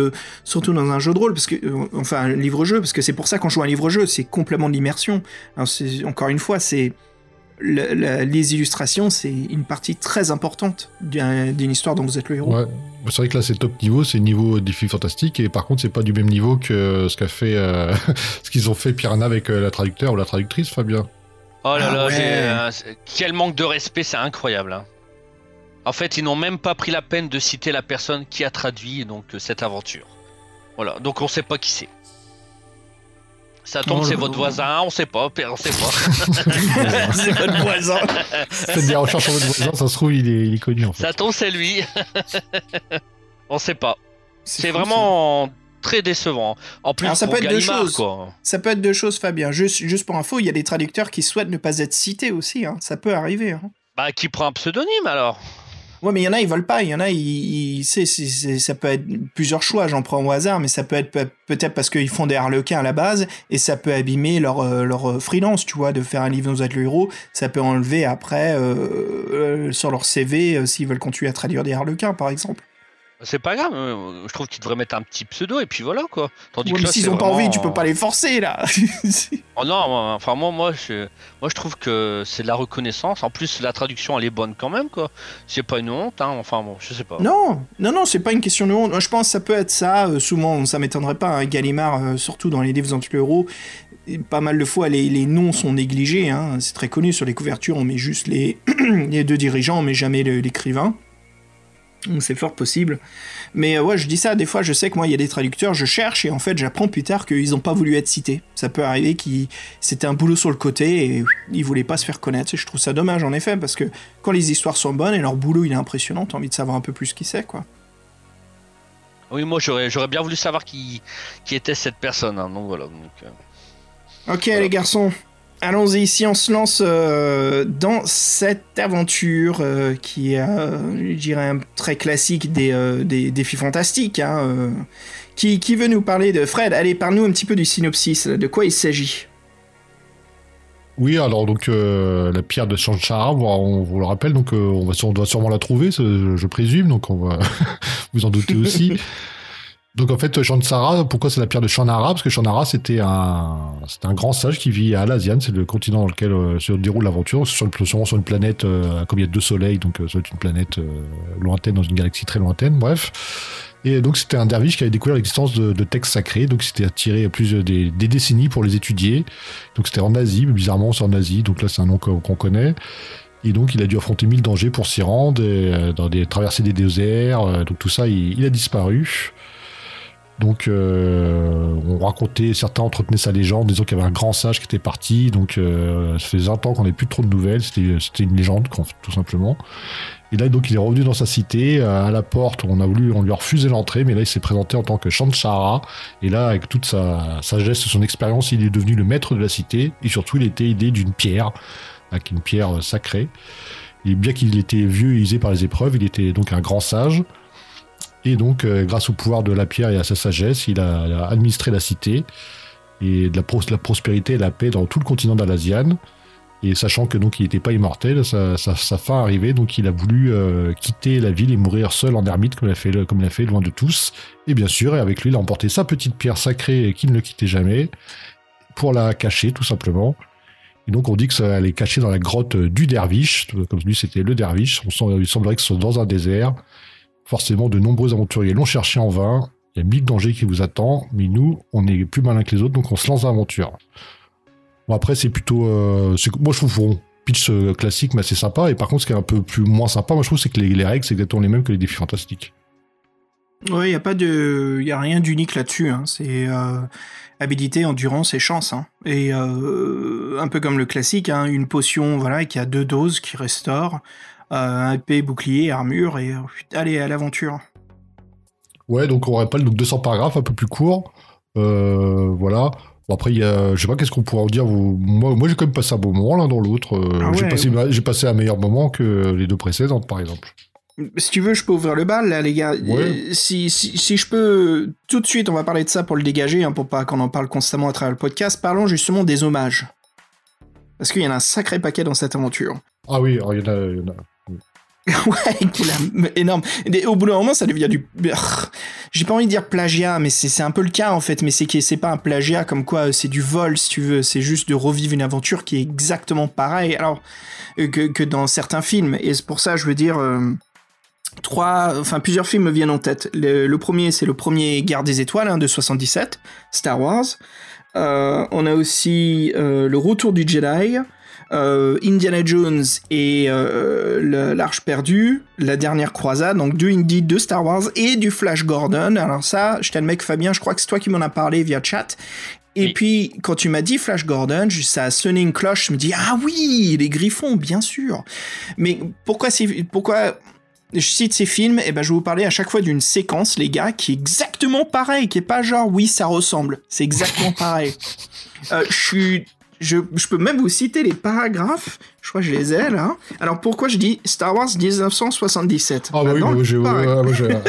surtout dans un jeu de rôle parce que euh, enfin un livre-jeu parce que c'est pour ça qu'on joue un livre-jeu c'est complètement de l'immersion. Encore une fois les illustrations c'est une partie très importante d'une histoire dont vous êtes le héros. Ouais. c'est vrai que là c'est top niveau c'est niveau défi fantastique et par contre c'est pas du même niveau que ce qu'a fait euh, ce qu'ils ont fait Piranha avec euh, la traducteur ou la traductrice Fabien Oh là là, euh, quel manque de respect, c'est incroyable. Hein. En fait, ils n'ont même pas pris la peine de citer la personne qui a traduit donc euh, cette aventure. Voilà, donc on sait pas qui c'est. Ça tombe, oh c'est votre voisin, on sait pas, on sait pas. c'est votre voisin. C'est bien, en cherchant votre voisin, ça se trouve, il est, il est connu en fait. Ça tombe, c'est lui. on sait pas. C'est vraiment très décevant. En plus, ça peut être deux choses. Ça peut être deux choses, Fabien. Juste, juste pour info, il y a des traducteurs qui souhaitent ne pas être cités aussi. Hein. Ça peut arriver. Hein. Bah, qui prend un pseudonyme alors Ouais, mais il y en a, ils veulent pas. Il y en a, ils, c'est, ça peut être plusieurs choix. J'en prends au hasard, mais ça peut être peut-être parce qu'ils font des harlequins à la base et ça peut abîmer leur euh, leur euh, freelance, tu vois, de faire un livre dans le héros. Ça peut enlever après euh, sur leur CV s'ils veulent continuer à traduire des harlequins, par exemple. C'est pas grave, euh, je trouve qu'ils devraient mettre un petit pseudo et puis voilà quoi. Tandis que s'ils ont pas envie, tu peux pas les forcer là. oh non, enfin moi, moi, je, moi je trouve que c'est de la reconnaissance. En plus, la traduction elle est bonne quand même quoi. C'est pas une honte, hein. enfin bon, je sais pas. Non, non, non, c'est pas une question de honte. Je pense que ça peut être ça. Euh, souvent, ça m'étonnerait pas. hein, Gallimard, euh, surtout dans les livres anti-euro, pas mal de fois les, les noms sont négligés. Hein. C'est très connu sur les couvertures, on met juste les, les deux dirigeants, on met jamais l'écrivain c'est fort possible. Mais euh, ouais, je dis ça, des fois, je sais que moi, il y a des traducteurs, je cherche et en fait, j'apprends plus tard qu'ils n'ont pas voulu être cités. Ça peut arriver qu'ils c'était un boulot sur le côté et ils voulaient pas se faire connaître. je trouve ça dommage, en effet, parce que quand les histoires sont bonnes et leur boulot, il est impressionnant, t'as envie de savoir un peu plus qui c'est, quoi. Oui, moi, j'aurais, bien voulu savoir qui, qui était cette personne. Hein, donc voilà. Euh, ok, les garçons, Allons-y, si on se lance euh, dans cette aventure euh, qui est, euh, je dirais, un très classique des, des défis fantastiques. Hein, qui, qui, veut nous parler de Fred Allez, parle-nous un petit peu du synopsis. De quoi il s'agit? Oui, alors donc la pierre de Shanchara, on, vous le rappelle, donc on, va, on doit sûrement la trouver, je présume, donc on va vous en doutez aussi. Donc en fait, Shansara, pourquoi c'est la pierre de Shanara Parce que Shanara, c'était un, un grand sage qui vit à Alasian, c'est le continent dans lequel euh, se déroule l'aventure. Sur, une planète, euh, comme il y a deux soleils, donc euh, c'est une planète lointaine dans une galaxie très lointaine, bref. Et donc c'était un derviche qui avait découvert l'existence de, textes sacrés, donc c'était attiré plusieurs des, des, décennies pour les étudier. Donc c'était en Asie, bizarrement c'est en Asie, donc là c'est un nom qu'on connaît. Et donc, il a dû affronter mille dangers pour s'y rendre, dans des traverser des déserts. donc, tout ça, il a disparu. Donc, euh, on racontait, certains entretenaient sa légende, disant qu'il y avait un grand sage qui était parti. Donc, euh, ça fait 20 ans qu'on n'avait plus trop de nouvelles. C'était une légende, tout simplement. Et là, donc, il est revenu dans sa cité. Euh, à la porte, on a voulu, on lui a refusé l'entrée, mais là, il s'est présenté en tant que Shanchara. Et là, avec toute sa sagesse et son expérience, il est devenu le maître de la cité. Et surtout, il était aidé d'une pierre, avec une pierre sacrée. Et bien qu'il était vieux et usé par les épreuves, il était donc un grand sage. Et donc, euh, grâce au pouvoir de la pierre et à sa sagesse, il a, administré la cité et de la, prospérité et la paix dans tout le continent d'Alasian. Et sachant que donc il n'était pas immortel, sa, fin arrivait, donc il a voulu euh, quitter la ville et mourir seul en ermite comme il a fait, comme il a fait loin de tous. Et bien sûr, avec lui, il a emporté sa petite pierre sacrée qui ne le quittait jamais pour la cacher tout simplement. Et donc on dit que ça allait cacher dans la grotte du derviche, comme lui c'était le derviche. Il semblerait que ce soit dans un désert. Forcément, de nombreux aventuriers l'ont cherché en vain. Il y a mille dangers qui vous attendent, mais nous, on est plus malins que les autres, donc on se lance dans l'aventure. Bon, après, c'est plutôt. Euh, moi, je trouve bon, pitch euh, classique, mais c'est sympa. Et par contre, ce qui est un peu plus moins sympa, moi, je trouve, c'est que les, règles, c'est exactement les mêmes que les défis fantastiques. Oui, il n'y a pas de. A rien d'unique là-dessus. Hein. C'est. Euh, habilité, endurance et chance. Hein. Et un peu comme le classique, hein, une potion voilà, qui a deux doses qui restaure. Euh, épée, bouclier, armure, et euh, allez, à l'aventure. Ouais, donc on rappelle donc 200 paragraphes, un peu plus court. Euh, voilà. Bon, après, y a, je sais pas qu'est-ce qu'on pourrait en dire. Vous... Moi, moi j'ai quand même passé un bon moment l'un dans l'autre. Euh, Ah j'ai, passé, un meilleur moment que les deux précédentes, par exemple. Si tu veux, je peux ouvrir le bal, là, les gars. Ouais. Euh, Si, si, si je peux, tout de suite, on va parler de ça pour le dégager, hein, pour pas qu'on en parle constamment à travers le podcast. Parlons justement des hommages. Parce qu'il y en a un sacré paquet dans cette aventure. Ah oui, il y en a. il y en a- ouais, il a- énorme. Au bout d'un moment, ça devient du. J'ai pas envie de dire plagiat, mais c'est un peu le cas en fait. Mais c'est c'est pas un plagiat comme quoi euh, c'est du vol, si tu veux. C'est juste de revivre une aventure qui est exactement pareille alors euh, que, dans certains films. Et c'est pour ça, je veux dire. euh, Trois, enfin plusieurs films me viennent en tête. Le, premier, c'est le premier Guerre des Étoiles hein, de 77, Star Wars. On a aussi le Retour du Jedi, euh, Indiana Jones et euh, l'Arche perdue, la dernière croisade, donc deux Indy, deux Star Wars et du Flash Gordon. Alors ça, je t'admets que Fabien, je crois que c'est toi qui m'en as parlé via chat. Et Oui. puis, quand tu m'as dit Flash Gordon, ça a sonné une cloche, je me dis, ah oui, les Griffons, bien sûr. Mais pourquoi, pourquoi je cite ces films? Et ben, je vais vous parler à chaque fois d'une séquence, les gars, qui est exactement pareil, qui est pas genre, oui, ça ressemble. C'est exactement pareil. Euh, je suis je, je peux même vous citer les paragraphes. Je crois que je les ai là. Alors pourquoi je dis Star Wars 1977 Ah bah oui, j'ai- ah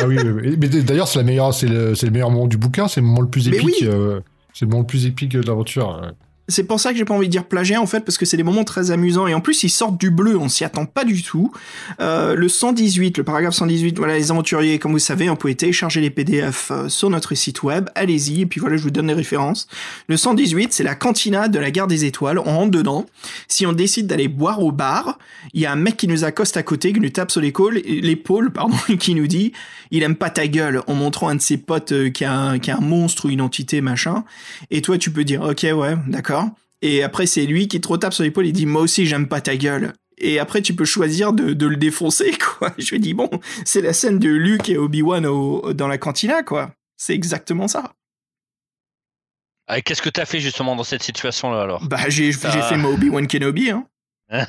oui, oui, oui. mais d'ailleurs c'est la meilleure, c'est le, meilleur moment du bouquin, c'est le moment le plus épique, oui. euh, c'est le moment le plus épique de l'aventure. euh. C'est pour ça que j'ai pas envie de dire plagiat en fait, parce que c'est des moments très amusants. Et en plus, ils sortent du bleu, on s'y attend pas du tout. Euh, le 118, le paragraphe 118, voilà, les aventuriers, comme vous savez, on peut télécharger les PDF euh, sur notre site web. Allez-y, et puis voilà, je vous donne les références. Le 118, c'est la cantina de la gare des étoiles. On rentre dedans. Si on décide d'aller boire au bar, il y a un mec qui nous accoste à côté, qui nous tape sur l'épaule, l'épaule, pardon, qui nous dit, il aime pas ta gueule, en montrant un de ses potes euh, qui, a un, qui a un monstre ou une entité, machin. Et toi, tu peux dire, ok, ouais, d'accord. Et après, c'est lui qui te retape sur l'épaule et dit, moi aussi, j'aime pas ta gueule. Et après, tu peux choisir de, de le défoncer, quoi. Je lui dis, bon, c'est la scène de Luke et Obi-Wan au- dans la cantina, quoi. C'est exactement ça. Ah, Qu'est-ce que t'as fait justement dans cette situation-là alors? Bah, j'ai fait ma Obi-Wan Kenobi, hein.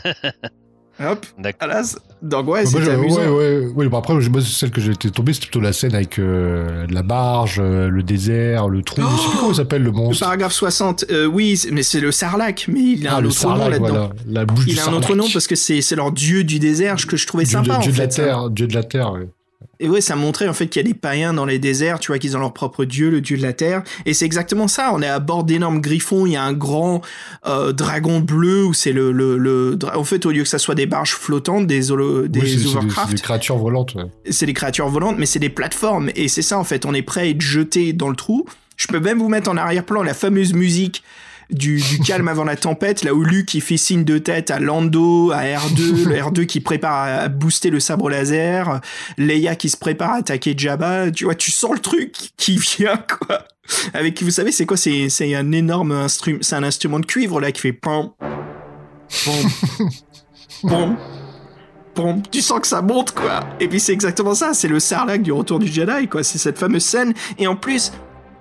Hop, alas. Donc, ouais, Moi, c'était j'ai- amusant. ouais, ouais, ouais, bah après, moi, celle que j'ai été tombé, c'est plutôt la scène avec euh, la barge, euh, le désert, le trou. je sais plus comment il s'appelle le Le monstre. paragraphe 60, euh, oui, mais c'est le Sarlac, mais il a ah, un le autre nom sarlac, là-dedans. voilà. La bouche du Il a un autre nom parce que c'est leur dieu du désert que je trouvais Dieu, sympa de, en dieu de fait. la terre, dieu de la terre. ouais. Et ouais, ça montrait en fait qu'il y a des païens dans les déserts, tu vois, qu'ils ont leur propre dieu, le dieu de la terre. Et c'est exactement ça. On est à bord d'énormes griffons. Il y a un grand euh, dragon bleu où c'est le, le, le En fait, au lieu que ça soit des barges flottantes, des, holo- des Oui, c'est- overcraft, des créatures volantes. ouais. c'est des créatures volantes, mais c'est des plateformes. Et c'est ça, en fait. On est prêt à être jeté dans le trou. Je peux même vous mettre en arrière-plan la fameuse musique du, du calme avant la tempête, là où Luke il fait signe de tête à Lando, à R2, le R2 qui prépare à, booster le sabre laser, Leia qui se prépare à attaquer Jabba. Tu vois, tu sens le truc qui vient, quoi. Avec, vous savez, c'est quoi C'est c'est un énorme instrument, c'est un instrument de cuivre là qui fait pom, pom, pom, pom. Tu sens que ça monte, quoi. Et puis c'est exactement ça, c'est le sarlac du retour du Jedi, quoi. C'est cette fameuse scène. Et en plus,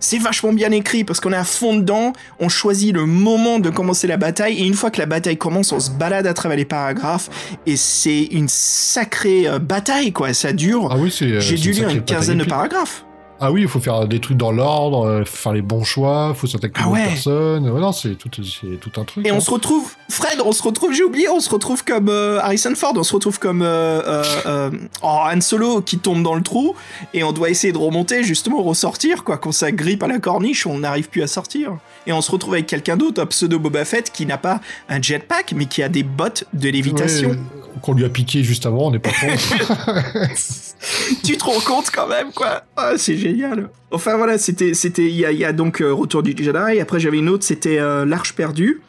c'est vachement bien écrit parce qu'on est à fond dedans, on choisit le moment de commencer la bataille et une fois que la bataille commence, on se balade à travers les paragraphes et c'est une sacrée euh, bataille quoi, ça dure. Ah oui, c'est. euh, J'ai dû lire une quinzaine de paragraphes. Ah oui, il faut faire des trucs dans l'ordre, euh, faire les bons choix, faut s'attaquer Ah aux ouais. personnes. Ouais, non, c'est tout, tout un truc. Et hein. on se retrouve, Fred, on se retrouve, j'ai oublié, on se retrouve comme euh, Harrison Ford, on se retrouve comme euh, euh, euh, oh, Han Solo qui tombe dans le trou et on doit essayer de remonter, justement ressortir, quoi. Quand ça grippe à la corniche, on n'arrive plus à sortir. Et on se retrouve avec quelqu'un d'autre, un pseudo Boba Fett qui n'a pas un jetpack mais qui a des bottes de lévitation. Ouais, qu'on lui a piqué juste avant, on n'est pas con. tu te rends compte quand même, quoi. Ah, c'est génial. Enfin voilà, c'était, c'était, il y a, il y a donc euh, Retour du Jedi. Après j'avais une autre, c'était euh, l'Arche perdue.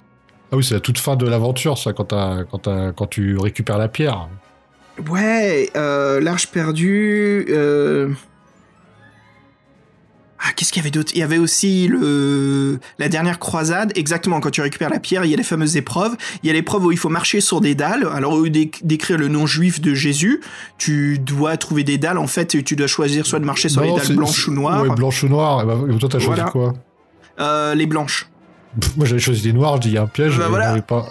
ah oui, c'est la toute fin de l'aventure, ça, quand, tu récupères la pierre. Ouais, euh, l'Arche perdue. euh, qu'est-ce qu'il y avait d'autre? Il y avait aussi le la dernière croisade. Exactement, quand tu récupères la pierre, il y a les fameuses épreuves. Il y a l'épreuve où il faut marcher sur des dalles. Alors, au lieu d'éc- d'écrire le nom juif de Jésus, tu dois trouver des dalles. En fait, et tu dois choisir soit de marcher sur Non, les dalles blanches ou noires. Ouais, blanche ou noire. Et bah, toi, t'as choisi Voilà. quoi? Euh, les blanches. Moi j'avais choisi des noirs, je dis il y a un piège, Bah mais voilà. il n'y en avait pas.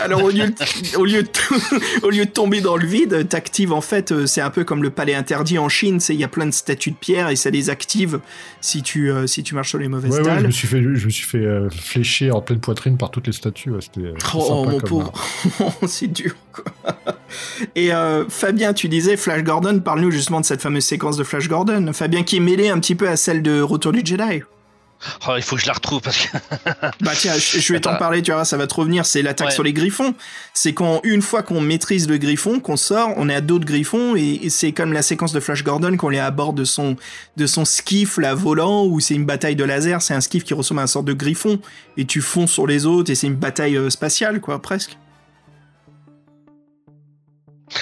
Alors au lieu, de, au, lieu de, au lieu de tomber dans le vide, t'actives en fait, euh, c'est un peu comme le palais interdit en Chine, c'est il y a plein de statues de pierre et ça les active si tu, euh, si tu marches sur les mauvaises Ouais, ouais, je dalles. me suis fait, je me suis fait euh, flécher en pleine poitrine par toutes les statues. ouais, C'était euh, Oh, mon pauvre, c'est dur. Quoi. Et euh, Fabien, tu disais Flash Gordon, parle-nous justement de cette fameuse séquence de Flash Gordon. Fabien qui est mêlé un petit peu à celle de Retour du Jedi. Oh, il faut que je la retrouve parce que. Bah tiens, je, je vais t'en parler, tu vois, ça va te revenir, c'est l'attaque Ouais. sur les griffons. C'est quand, une fois qu'on maîtrise le griffon, qu'on sort, on est à d'autres griffons, et, et c'est comme la séquence de Flash Gordon qu'on est à bord de son, de son skiff, là, volant, où c'est une bataille de laser, c'est un skiff qui ressemble à un sorte de griffon, et tu fonces sur les autres, et c'est une bataille euh, spatiale, quoi, presque.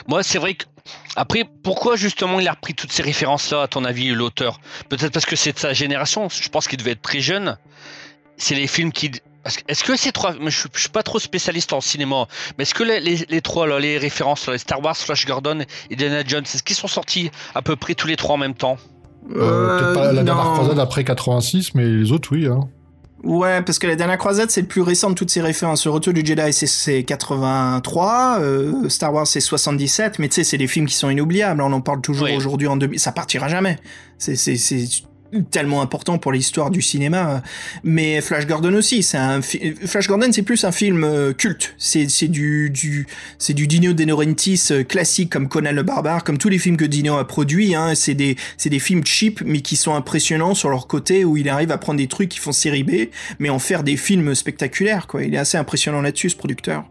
Moi, c'est vrai que. Après, pourquoi justement il a repris toutes ces références-là, à ton avis, l'auteur? Peut-être parce que c'est de sa génération. Je pense qu'il devait être très jeune. C'est les films qui. Est-ce que ces trois. Je, suis- je suis pas trop spécialiste en cinéma, mais est-ce que les, les- les trois, là, les références, là, les Star Wars, Flash Gordon et Indiana Jones, est-ce qu'ils sont sortis à peu près tous les trois en même temps? Euh, Peut-être pas la dernière non. croisade après 86, mais les autres, oui. Hein. Ouais, parce que la dernière croisade, c'est le plus récent de toutes ces références. Le retour du Jedi, c'est- c'est 83, euh, Star Wars, c'est 77, mais tu sais, c'est des films qui sont inoubliables. On en parle toujours Oui. aujourd'hui en 2000. Ça partira jamais. C'est, c'est, c'est tellement important pour l'histoire du cinéma. Mais Flash Gordon aussi, c'est un Flash Gordon, c'est plus un film euh, culte. C'est, c'est du, du, c'est du Dino De Laurentiis euh, classique comme Conan le Barbare, comme tous les films que Dino a produits. Hein. C'est des, c'est des films cheap, mais qui sont impressionnants sur leur côté, où il arrive à prendre des trucs qui font série B, mais en faire des films spectaculaires. Quoi. Il est assez impressionnant là-dessus, ce producteur.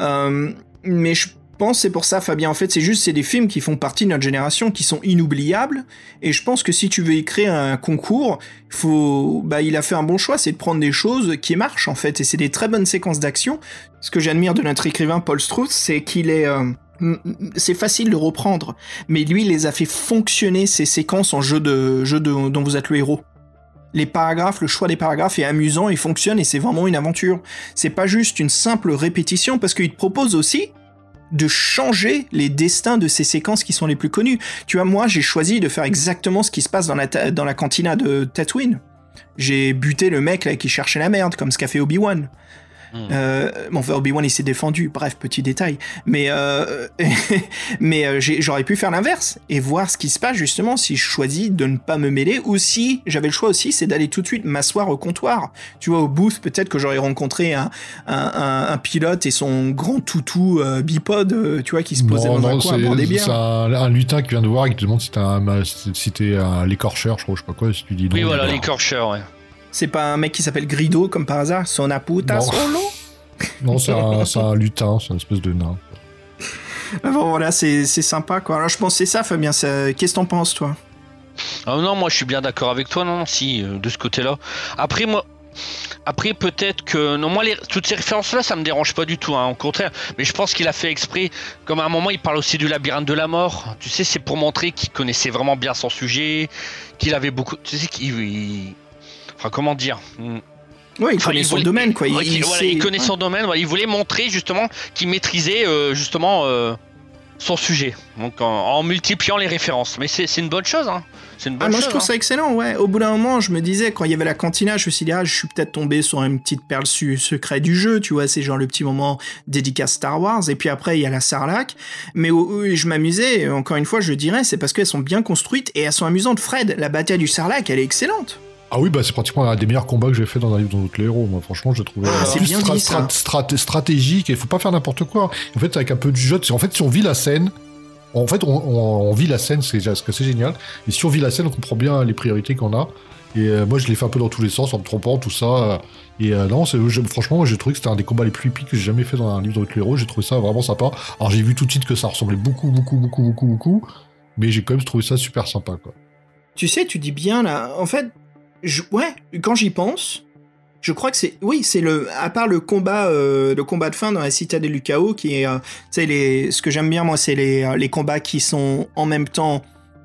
Euh, mais je pense c'est pour ça, Fabien. En fait, c'est juste c'est des films qui font partie de notre génération, qui sont inoubliables. Et je pense que si tu veux écrire un concours, bah, il a fait un bon choix, c'est de prendre des choses qui marchent en fait. Et c'est des très bonnes séquences d'action. Ce que j'admire de notre écrivain Paul Strauss, c'est qu'il est euh, c'est facile de reprendre, mais lui, il les a fait fonctionner ces séquences en jeu de jeu dont vous êtes le héros. Les paragraphes, le choix des paragraphes est amusant, il fonctionne et c'est vraiment une aventure. C'est pas juste une simple répétition parce qu'il te propose aussi de changer les destins de ces séquences qui sont les plus connues. Tu vois, moi, j'ai choisi de faire exactement ce qui se passe dans la, cantina de Tatooine. J'ai buté le mec là qui cherchait la merde, comme ce qu'a fait Obi-Wan. Hmm. Euh, bon, enfin, Obi-Wan il s'est défendu, bref, petit détail. Mais, euh, mais euh, j'aurais pu faire l'inverse et voir ce qui se passe justement si je choisis de ne pas me mêler ou si j'avais le choix aussi, c'est d'aller tout de suite m'asseoir au comptoir. Tu vois, au booth, peut-être que j'aurais rencontré un, un, un- un pilote et son grand toutou euh, bipode, euh, tu vois, qui se posait Non, dans un non, coin à boire des c'est bières. c'est un, un lutin qui vient de voir et qui te demande si t'es un, si un l'écorcheur, je crois, je sais pas quoi, si tu dis. Oui, il voilà, l'écorcheur, ouais. C'est pas un mec qui s'appelle Grido comme par hasard, son puta Non. solo. Non, c'est un, lutin, c'est une espèce de nain. Bon, voilà, c'est c'est sympa quoi. Alors je pense que c'est ça, Fabien. Qu'est-ce que t'en penses, toi? Ah non, moi je suis bien d'accord avec toi, non, non, si, euh, de ce côté-là. Après, moi. Après, peut-être que. Non, moi, les- toutes ces références-là, ça me dérange pas du tout, hein, au contraire. Mais je pense qu'il a fait exprès. Comme à un moment, il parle aussi du labyrinthe de la mort. Tu sais, c'est pour montrer qu'il connaissait vraiment bien son sujet, qu'il avait beaucoup. Tu sais, qu'il. Enfin, comment dire Hmm. Ouais, il Enfin, connaît il son voulait- domaine, quoi. Il, Ouais, il il, voilà, sait- il connaît ouais. son domaine. voilà, il voulait montrer justement qu'il maîtrisait euh, justement euh, son sujet. Donc en, en multipliant les références. Mais c'est une bonne chose. Hein. C'est une bonne Ah, moi chose. je trouve hein. ça excellent, ouais. Au bout d'un moment, je me disais, quand il y avait la cantina, je me suis dit, ah, je suis peut-être tombé sur une petite perle secrète du jeu, tu vois, c'est genre le petit moment dédicace Star Wars, et puis après, il y a la Sarlacc. Mais où, où je m'amusais, encore une fois, je dirais, c'est parce qu'elles sont bien construites et elles sont amusantes. Fred, la bataille du Sarlacc, elle est excellente. Ah oui, bah c'est pratiquement un des meilleurs combats que j'ai fait dans un livre dans les héros. Moi, franchement, je trouvais Ah, c'est plus bien dit, ça. strat- stratégique et il faut pas faire n'importe quoi. En fait, avec un peu de jeu, en fait, si on vit la scène, en fait, on, on- on vit la scène, c'est c'est génial. Et si on vit la scène, on comprend bien les priorités qu'on a. Et euh, moi, je l'ai fait un peu dans tous les sens, en me trompant, tout ça. Et euh, non, c'est- je- franchement, j'ai trouvé que c'était un des combats les plus épiques que j'ai jamais fait dans un livre de héros. J'ai trouvé ça vraiment sympa. Alors, j'ai vu tout de suite que ça ressemblait beaucoup, beaucoup, beaucoup, beaucoup, beaucoup. Mais j'ai quand même trouvé ça super sympa, quoi. Tu sais, tu dis bien là. En fait, je- ouais, quand j'y pense, je crois que c'est, oui, c'est le, à part le combat, euh, le combat de fin dans la citadelle du chaos, qui est, euh, tu sais, les, ce que j'aime bien moi, c'est les, euh, les combats qui sont en même temps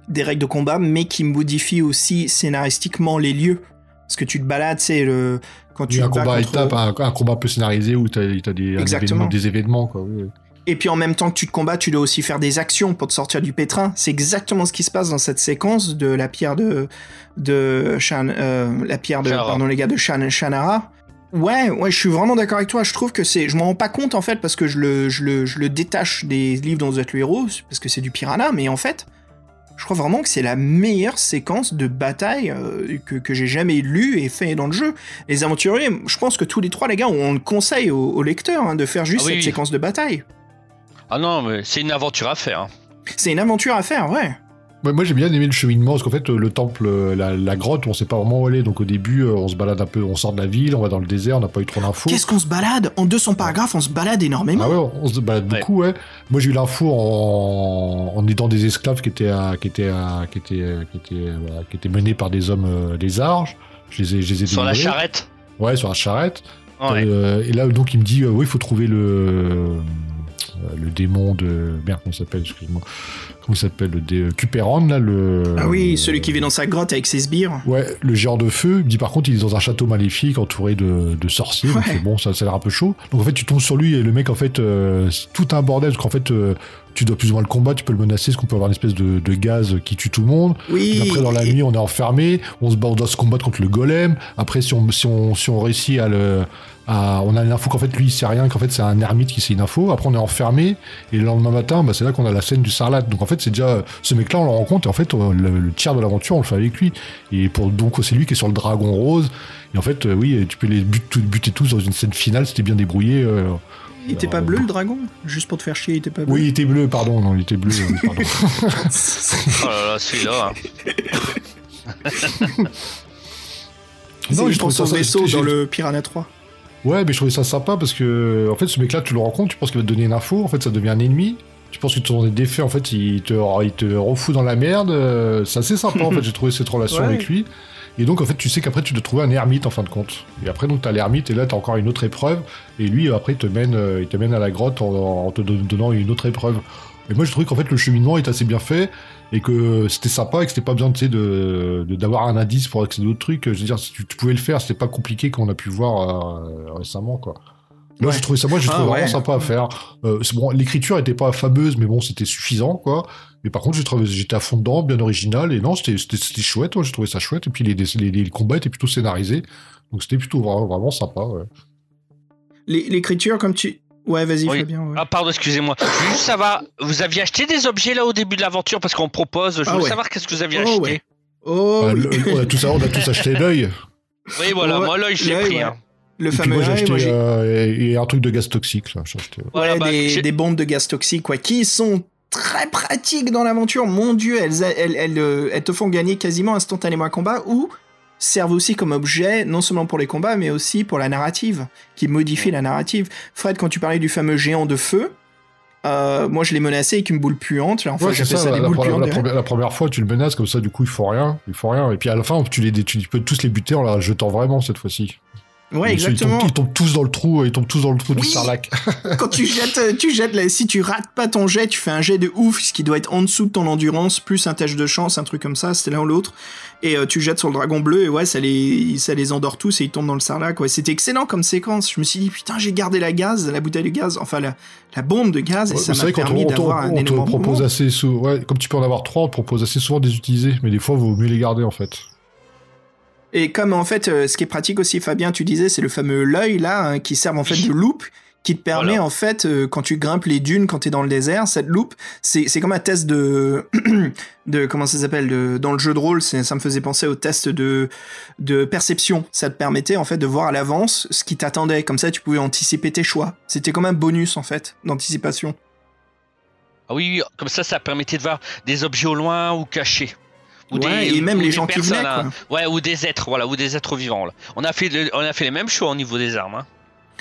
des règles de combat, mais qui modifient aussi scénaristiquement les lieux. Parce que tu te balades, c'est le, quand tu un combat contre- étape, un, un combat peu scénarisé où t'as as des, événement- événements, quoi. oui. Et puis en même temps que tu te combats, tu dois aussi faire des actions pour te sortir du pétrin. C'est exactement ce qui se passe dans cette séquence de la pierre de de Shan, euh, la pierre de Shannara. pardon les gars de Shan, Shannara. Ouais, ouais, je suis vraiment d'accord avec toi. Je trouve que c'est, je m'en rends pas compte en fait parce que je le, je le, je le détache des livres dont vous êtes le héros parce que c'est du piranha, mais en fait, je crois vraiment que c'est la meilleure séquence de bataille euh, que, que j'ai jamais lue et fait dans le jeu. Les aventuriers, je pense que tous les trois les gars, on le conseille aux, aux lecteurs hein, de faire juste Ah oui, cette oui. séquence de bataille. Ah non, mais c'est une aventure à faire. hein. C'est une aventure à faire, ouais. Ouais, moi j'ai bien aimé le cheminement parce qu'en fait le temple, euh, la, la grotte, on sait pas vraiment où aller. Donc au début, euh, on se balade un peu, on sort de la ville, on va dans le désert, on n'a pas eu trop d'infos. Qu'est-ce qu'on se balade? En 200 paragraphes, on se balade énormément. Ah ouais, on se balade Ouais. beaucoup, ouais. Moi j'ai eu l'info en, en aidant des esclaves qui étaient, à- qui étaient, à- qui étaient, qui étaient, euh, voilà, qui étaient menés par des hommes lézards. Je les ai, je les ai Sur la charrette? Ouais, sur la charrette. Ouais. Euh, et là, donc, il me dit, euh, oui, il faut trouver le, euh, le démon de. Merde, comment il s'appelle Excuse-moi. Comment il s'appelle Le dé... Cupéran, là, le. Ah oui, celui qui vit dans sa grotte avec ses sbires. Ouais, le géant de feu. Il dit, par contre, il est dans un château maléfique entouré de, de sorciers. Donc, Ouais. c'est bon, ça, ça a l'air un peu chaud. Donc, en fait, tu tombes sur lui et le mec, en fait, euh, c'est tout un bordel. Parce qu'en fait, euh, tu dois plus ou moins le combattre, tu peux le menacer, parce qu'on peut avoir une espèce de, de gaz qui tue tout le monde. Oui. Et après, dans la nuit, on est enfermé, on se bat, on doit se combattre contre le golem. Après, si on, si on, si on réussit à le. À, on a l'info qu'en fait, lui, il sait rien, qu'en fait, c'est un ermite qui sait une info. Après, on est enfermé, et le lendemain matin, bah, c'est là qu'on a la scène du sarlat. Donc, en fait, c'est déjà. Ce mec-là, on le rencontre, et en fait, euh, le, le tiers de l'aventure, on le fait avec lui. Et pour, donc, c'est lui qui est sur le dragon rose. Et en fait, euh, oui, tu peux les but- tout- buter tous dans une scène finale, c'était bien débrouillé. euh. Il était pas bleu le dragon? Juste pour te faire chier, il était pas bleu. Oui, il était bleu, pardon, non, il était bleu, pardon. Oh là là, celui-là. hein. Non, pense au ça- vaisseau dans le Piranha 3. Ouais, mais je trouvais ça sympa parce que, en fait, ce mec-là, tu le rencontres, tu penses qu'il va te donner une info, en fait, ça devient un ennemi. Tu penses que ton défait, en fait, il te, il te refout dans la merde. euh, C'est assez sympa, en fait, j'ai trouvé cette relation Ouais. avec lui. Et donc, en fait, tu sais qu'après, tu dois trouver un ermite, en fin de compte. Et après, donc, t'as l'ermite, et là, t'as encore une autre épreuve. Et lui, après, il te mène, euh, il te mène à la grotte en, en te don- donnant une autre épreuve. Et moi, je trouvais qu'en fait, le cheminement est assez bien fait et que c'était sympa et que c'était pas besoin, de, d'avoir un indice pour accéder aux trucs. Je veux dire, si tu, tu pouvais le faire, c'était pas compliqué qu'on a pu voir euh, récemment, quoi. Moi, Ouais. j'ai trouvé ça, moi, j'ai Ah, trouvé ouais. vraiment sympa à faire. Euh, bon, l'écriture était pas fameuse, mais bon, c'était suffisant, quoi. Mais par contre, j'ai trouvé, j'étais à fond dedans, bien original, et non, c'était, c'était, chouette, moi, j'ai trouvé ça chouette. Et puis, les, les, les combats étaient plutôt scénarisés. Donc, c'était plutôt vraiment, vraiment sympa, ouais. L'écriture, comme tu. Ouais, vas-y, Oui. Fabien. ouais. Ah pardon, excusez-moi. Je veux juste savoir, vous aviez acheté des objets là au début de l'aventure? Parce qu'on propose. Je Ah veux ouais. savoir qu'est-ce que vous aviez Oh, acheté. ouais. Oh, Bah, oui. le- on, a tous, on a tous acheté l'œil. Oui, voilà, moi l'œil je l'ai pris. ouais. hein. le Et fameux moi, j'ai œil, acheté moi, j'ai- euh, un truc de gaz toxique, là. Acheté. Voilà, ouais, bah, des, bombes de gaz toxiques, quoi, qui sont très pratiques dans l'aventure. Mon dieu, elles, elles, elles, euh, elles te font gagner quasiment instantanément un combat ou servent aussi comme objet, non seulement pour les combats, mais aussi pour la narrative, qui modifie la narrative. Fred, quand tu parlais du fameux géant de feu, euh, moi je l'ai menacé avec une boule puante. Enfin, Ouais, ça, ça la, des la boules première, puantes. la première- la première fois, tu le menaces comme ça, du coup, il faut rien. Il faut rien. Et puis à la fin, tu, les, tu, tu peux tous les buter en la jetant vraiment cette fois-ci. Ouais, Ils exactement. tombent, ils tombent tous dans le trou, ils tombent tous dans le trou du sarlac. Quand tu jettes, euh, tu jettes, si tu rates pas ton jet, tu fais un jet de ouf, ce qui doit être en dessous de ton endurance, plus un tâche de chance, un truc comme ça, c'était l'un ou l'autre. Et euh, tu jettes sur le dragon bleu, et ouais, ça les, ça les endort tous, et ils tombent dans le sarlac, ouais. C'était excellent comme séquence. Je me suis dit, putain, j'ai gardé la gaz, la bouteille de gaz, enfin, la, la bombe de gaz, et Ouais, ça m'a permis d'avoir un on te énorme propose moment. assez souvent, ouais, comme tu peux en avoir trois, on te propose assez souvent de les utiliser, mais des fois, il vaut mieux les garder en fait. Et comme en fait, euh, ce qui est pratique aussi, Fabien, tu disais, c'est le fameux l'œil là, hein, qui sert en fait de loupe, qui te permet Voilà. en fait, euh, quand tu grimpes les dunes, quand tu es dans le désert, cette loupe, c'est comme un test de, de comment ça s'appelle, de- dans le jeu de rôle, ça me faisait penser au test de, de perception. Ça te permettait en fait de voir à l'avance ce qui t'attendait, comme ça tu pouvais anticiper tes choix. C'était comme un bonus en fait d'anticipation. Ah oui, oui, comme ça, ça permettait de voir des objets au loin ou cachés. Ou Ouais, des, et même ou les gens qui venaient. Ouais, ou des êtres, voilà, ou des êtres vivants. Là. On a fait, le- on a fait les mêmes choix au niveau des armes. hein.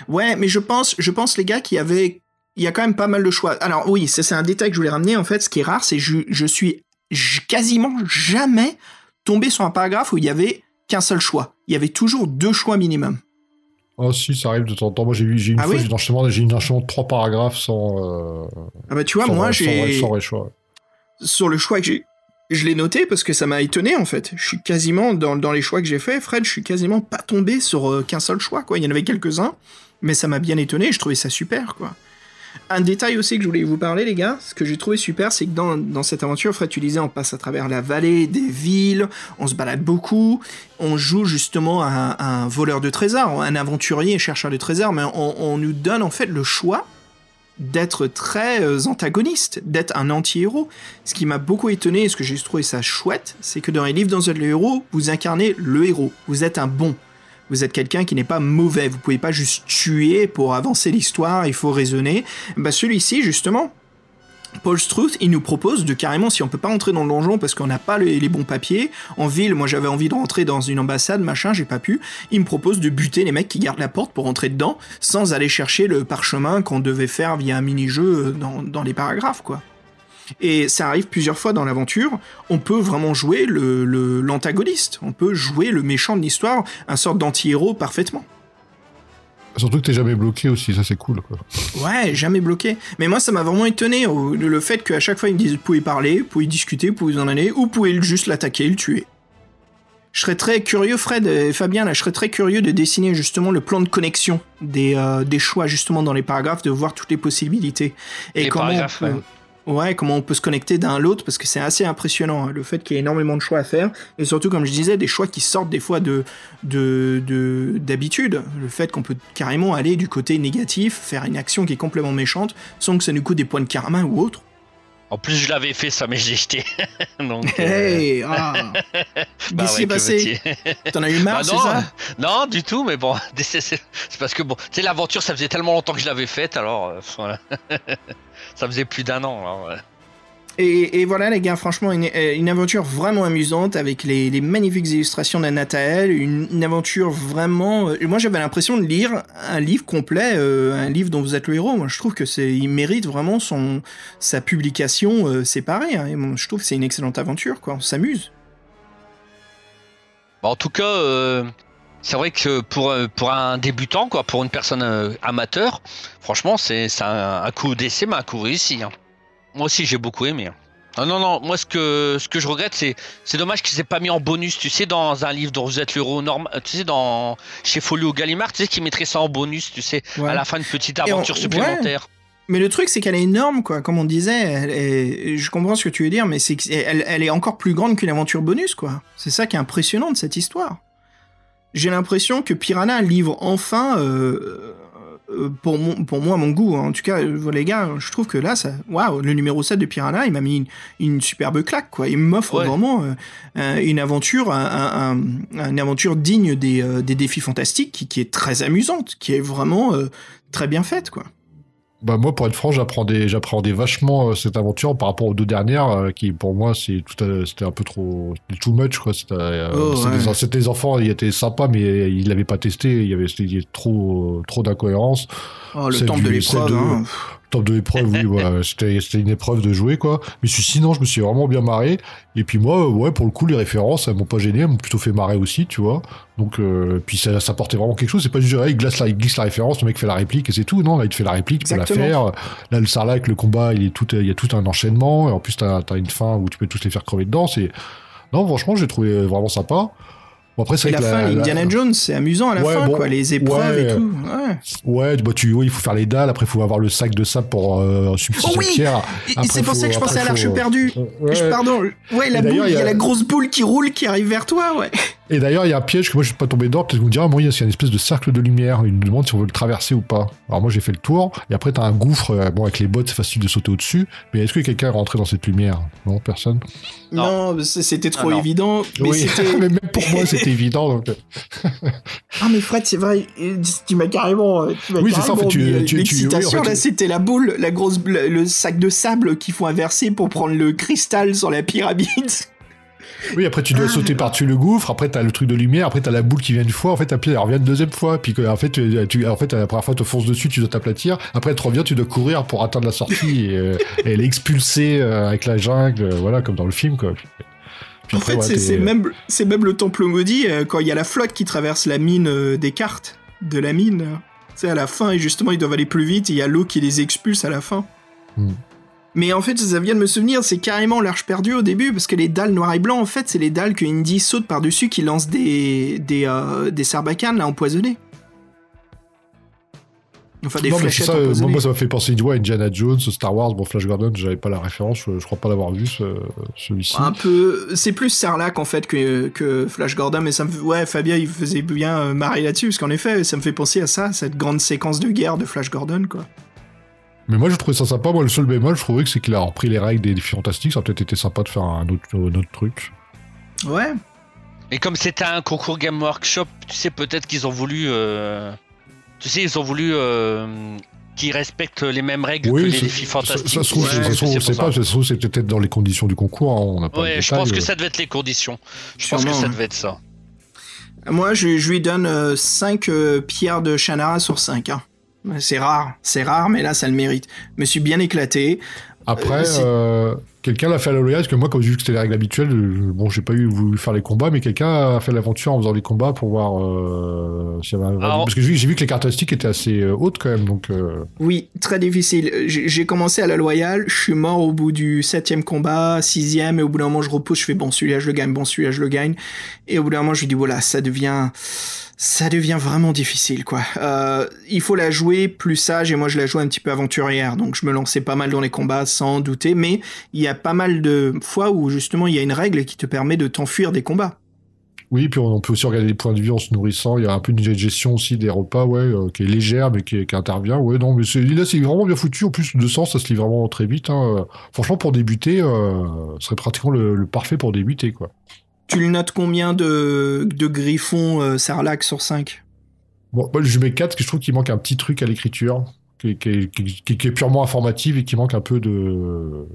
Ouais, mais je pense, je pense les gars qu'il y avait, il y a quand même pas mal de choix. Alors oui, ça c'est un détail que je voulais ramener. En fait, ce qui est rare, c'est que je, je suis quasiment jamais tombé sur un paragraphe où il y avait qu'un seul choix. Il y avait toujours deux choix minimum. Oh si, ça arrive de temps en temps. Moi, j'ai eu, j'ai une Ah fois, oui j'ai eu un enchaînement, j'ai eu un enchaînement de trois paragraphes sans. euh, Ah bah tu vois, sans moi j'ai sans vrai choix. sur le choix que j'ai, je l'ai noté parce que ça m'a étonné en fait. Je suis quasiment dans, dans les choix que j'ai fait, Fred, je suis quasiment pas tombé sur euh, qu'un seul choix quoi. Il y en avait quelques uns, mais ça m'a bien étonné. Je trouvais ça super quoi. Un détail aussi que je voulais vous parler, les gars, ce que j'ai trouvé super, c'est que dans, dans cette aventure, Fred, tu disais, on passe à travers la vallée, des villes, on se balade beaucoup, on joue justement à un, voleur de trésors, un aventurier, chercheur de trésors, mais on nous donne en fait le choix d'être très euh, antagoniste, d'être un anti-héros. Ce qui m'a beaucoup étonné et ce que j'ai trouvé ça chouette, c'est que dans les livres dans le héros, vous incarnez le héros. Vous êtes un bon. Vous êtes quelqu'un qui n'est pas mauvais. Vous pouvez pas juste tuer pour avancer l'histoire. Il faut raisonner. Bah celui-ci justement. Paul Struth, il nous propose de carrément, si on peut pas entrer dans le donjon parce qu'on n'a pas les, bons papiers, en ville, moi j'avais envie de rentrer dans une ambassade, machin, j'ai pas pu, il me propose de buter les mecs qui gardent la porte pour rentrer dedans, sans aller chercher le parchemin qu'on devait faire via un mini-jeu dans, dans les paragraphes, quoi. Et ça arrive plusieurs fois dans l'aventure, on peut vraiment jouer l'antagoniste, on peut jouer le méchant de l'histoire, un sorte d'anti-héros parfaitement. Surtout que t'es jamais bloqué aussi, ça c'est cool. Quoi. Ouais, jamais bloqué. Mais moi, ça m'a vraiment étonné, le fait qu'à chaque fois, ils me disent, vous pouvez parler, vous pouvez discuter, vous pouvez vous en aller, ou vous pouvez juste l'attaquer, le tuer. Je serais très curieux, Fred et Fabien, là, je serais très curieux de dessiner justement le plan de connexion des, euh, des choix justement dans les paragraphes, de voir toutes les possibilités. Et Les comment paragraphes, on peut- Ouais, comment on peut se connecter d'un à l'autre, parce que c'est assez impressionnant, hein, le fait qu'il y ait énormément de choix à faire, et surtout, comme je disais, des choix qui sortent des fois de- d'habitude. Le fait qu'on peut carrément aller du côté négatif, faire une action qui est complètement méchante, sans que ça nous coûte des points de karma ou autre. En plus, je l'avais fait ça, mais je l'ai jeté. Donc, euh, Hey, ah bah qui ouais, est que passé T'en as eu marre, Bah c'est non, ça? non, du tout, mais bon, c'est c'est- c'est parce que bon, tu sais, l'aventure, ça faisait tellement longtemps que je l'avais faite, alors euh, voilà. ça faisait plus d'un an. alors, ouais. Et, voilà les gars, franchement, une, euh, aventure vraiment amusante avec les, magnifiques illustrations d'Anna Tael, une, une aventure vraiment... euh, moi j'avais l'impression de lire un livre complet, euh, un livre dont vous êtes le héros. Moi je trouve que c'est, il mérite vraiment son, sa publication séparée. hein. Je trouve que c'est une excellente aventure, quoi. On s'amuse. Bah, en tout cas, c'est vrai que pour, pour un débutant, quoi, pour une personne amateur, franchement, c'est c'est un, un coup d'essai, mais un coup réussi. hein. Moi aussi, j'ai beaucoup aimé. hein. Ah non, non, moi ce que, ce que je regrette, c'est c'est dommage qu'ils aient pas mis en bonus, tu sais, dans un livre dont vous êtes l'héros normal, tu sais, dans chez Folio Gallimard, tu sais, qu'ils mettraient ça en bonus, tu sais, Ouais. à la fin, une petite on- aventure supplémentaire. Mais le truc, c'est qu'elle est énorme, quoi. Comme on disait, elle est- je comprends ce que tu veux dire, mais c'est qu'elle elle est encore plus grande qu'une aventure bonus, quoi. C'est ça qui est impressionnant de cette histoire. J'ai l'impression que Piranha livre enfin, euh, pour, mon, pour moi, mon goût. hein. En tout cas, euh, les gars, je trouve que là, ça, waouh, le numéro 7 de Piranha, il m'a mis une, une superbe claque, quoi. Il m'offre Ouais. vraiment euh, un- une aventure, un, un- un- une aventure digne des, euh, des défis fantastiques, qui, qui est très amusante, qui est vraiment euh, très bien faite, quoi. Bah moi, pour être franc, j'appréhendais, j'appréhendais vachement euh, cette aventure par rapport aux deux dernières, euh, qui pour moi, c'est tout, c'était un peu trop, too much quoi. C'était, euh, Oh, c'était ouais. des, c'était des enfants, ils étaient sympas, mais ils l'avaient pas testé. Il y avait, c'était- il y avait trop, trop d'incohérences. Oh, le C'est temple du- de l'épreuve, de- hein. Top de l'épreuve, oui, voilà, c'était, une épreuve de jouer quoi. Mais si- sinon, je me suis vraiment bien marré. Et puis moi, ouais, pour le coup, les références, elles m'ont pas gêné, elles m'ont plutôt fait marrer aussi, tu vois. Donc, euh, puis ça, ça portait vraiment quelque chose. C'est pas juste, ah, il glisse la, il glisse la référence, le mec fait la réplique et c'est tout. Non, là, il te fait la réplique, tu peux la faire. Là, le Sarlacc, le combat, il, est tout, il y a tout un enchaînement. Et en plus, t'as, t'as une fin où tu peux tous les faire crever dedans. C'est... Non, franchement, j'ai trouvé vraiment sympa. Bon, après, c'est la fin, la- Indiana Jones, c'est amusant à la Ouais, fin, bon, quoi, les épreuves ouais. et tout. Ouais. Ouais, bah, tu, oui, il faut faire les dalles. Après, il faut avoir le sac de sable pour euh, substituer Oh oui pierre. C'est pour ça que je pensais à l'arche perdue. Pardon, ouais, la boule, il y il y a a- la grosse boule qui roule, qui arrive vers toi, ouais. Et d'ailleurs, il y a un piège que moi je suis pas tombé dedans. Peut-être que vous me direz, moi, il y a une espèce de cercle de lumière. Il nous demande si on veut le traverser ou pas. Alors moi, j'ai fait le tour. Et après, t'as un gouffre. euh, Bon, avec les bottes, c'est facile de sauter au-dessus. Mais est-ce que quelqu'un est rentré dans cette lumière? Non, personne? Non, c'était trop Ah, non. évident. Mais oui, mais même pour moi, c'était évident. Donc... euh, Ah, mais Fred, c'est vrai, tu m'as carrément. euh, Tu m'as Oui, c'est ça, en carrément fait, tu- tu- tu- L'excitation, oui, en fait, là, c'était la boule, la grosse, le, le sac de sable qu'il faut inverser pour prendre le cristal sur la pyramide. Oui, après, tu dois Ah, sauter par-dessus le gouffre. Après, t'as le truc de lumière. Après, t'as la boule qui vient une fois. En fait, t'as- puis elle revient une deuxième fois. Puis, que, en fait, tu, tu- en fait, la première fois, tu te fonces dessus, tu dois t'aplatir. Après, elle te revient, tu dois courir pour atteindre la sortie. et, euh, et elle est expulsée euh, avec la jungle. euh, voilà, comme dans le film, quoi. Puis En après, fait, ouais, c'est c'est même, c'est même le temple maudit euh, quand il y a la flotte qui traverse la mine euh, des cartes de la mine. euh. Tu sais, à la fin, et justement, ils doivent aller plus vite, et il y a l'eau qui les expulse à la fin. Hmm. Mais en fait, ça vient de me souvenir, c'est carrément l'arche perdue au début, parce que les dalles noir et blanc, en fait, c'est les dalles que Indy saute par-dessus qui lancent des, des, euh, des sarbacanes là, empoisonnés. Enfin, des non, mais ça, euh, empoisonnées. moi, moi, ça m'a fait penser ouais, Indiana Jones, Star Wars, bon, Flash Gordon, j'avais pas la référence, je, je crois pas l'avoir vu ce- celui-ci. Un peu, c'est plus Sarlacc en fait que, que Flash Gordon, mais ça me, ouais, Fabien il faisait bien euh, marrer là-dessus, parce qu'en effet, ça me fait penser à ça, cette grande séquence de guerre de Flash Gordon, quoi. Mais moi, je trouvais ça sympa. Moi, le seul bémol, je trouvais que c'est qu'il a repris les règles des défis fantastiques. Ça aurait peut-être été sympa de faire un autre, un autre truc. Ouais, Et comme c'était un concours Game Workshop, tu sais, peut-être qu'ils ont voulu. euh, Tu sais, ils ont voulu. euh, qu'ils respectent les mêmes règles que les défis ça, fantastiques. ça se trouve, Ouais, c'est pas. Ça se trouve, c'est peut-être dans les conditions du concours. hein, on n'a pas Ouais, je pense que euh. ça devait être les conditions. Je pense que ça ouais. devait être ça. moi je, je lui donne 5 pierres de Shannara sur 5. C'est rare, c'est rare, mais là ça le mérite. Je me suis bien éclaté. Après, Euh, euh, quelqu'un l'a fait à la Loya, parce que moi, quand j'ai vu que c'était les règles habituelles, je- bon, j'ai pas eu voulu faire les combats, mais quelqu'un a fait l'aventure en faisant les combats pour voir euh, s'il y avait un- Alors- Parce que j'ai vu, que les caractéristiques étaient assez euh, hautes quand même, donc. euh, Oui, très difficile. J'ai j'ai commencé à la loyale, je suis mort au bout du septième combat, sixième, et au bout d'un moment je repousse, je fais bon celui-là je le gagne, bon celui-là je le gagne, et au bout d'un moment je lui dis voilà ça devient, ça devient vraiment difficile quoi. Euh, il faut la jouer plus sage et moi je la joue un petit peu aventurière, donc je me lançais pas mal dans les combats sans douter, mais il y a pas mal de fois où justement il y a une règle qui te permet de t'enfuir des combats. Oui, puis on peut aussi regarder les points de vie en se nourrissant. Il y a un peu une gestion aussi des repas, ouais, euh, qui est légère, mais qui, intervient. Ouais, non, mais là, c'est vraiment bien foutu. En plus, 200, ça se lit vraiment très vite. hein. Franchement, pour débuter, euh, ce serait pratiquement le, le parfait pour débuter, quoi. Tu le notes combien de, de griffons euh, Sarlac sur 5 Bon, moi, je mets 4 parce que je trouve qu'il manque un petit truc à l'écriture, qui, qui est- qui- qui- qui est purement informative et qui manque un peu de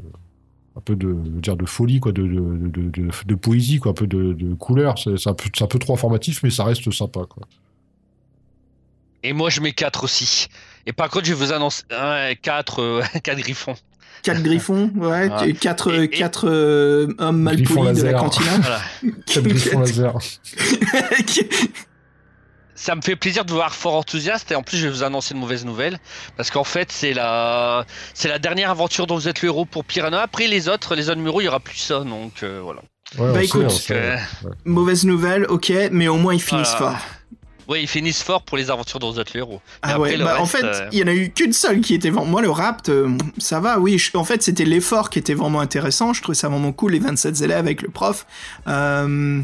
un peu de, je veux dire, de folie, quoi, de, de, de, de, de poésie, quoi, un peu de, de couleur. C'est un, peu- c'est un peu trop informatif, mais ça reste sympa, quoi. Et moi, je mets 4 aussi. Et par contre, je vous annoncer 4 griffons. 4 griffons, ouais, Ouais. 4 Et- et- quatre, euh, hommes mal polis de la cantina. Voilà. 4 griffons laser. Ça me fait plaisir de vous voir fort enthousiaste et en plus je vais vous annoncer une mauvaise nouvelle parce qu'en fait c'est la c'est la dernière aventure dont vous êtes le héros pour Piranha. Après les autres les autres numéros il y aura plus ça donc euh, voilà. Ouais, Bah, écoute, sait, euh, sait, ouais. Mauvaise nouvelle, ok, mais au moins ils finissent Voilà. fort. Ouais ils finissent fort pour les aventures êtes le héros. Ah après, ouais, bah, en fait, euh, il y en a eu qu'une seule qui était vraiment. Moi, le rapt, euh, ça va, oui. je- En fait, c'était l'effort qui était vraiment intéressant. Je trouvais ça vraiment cool, les 27 élèves avec le prof. Euh,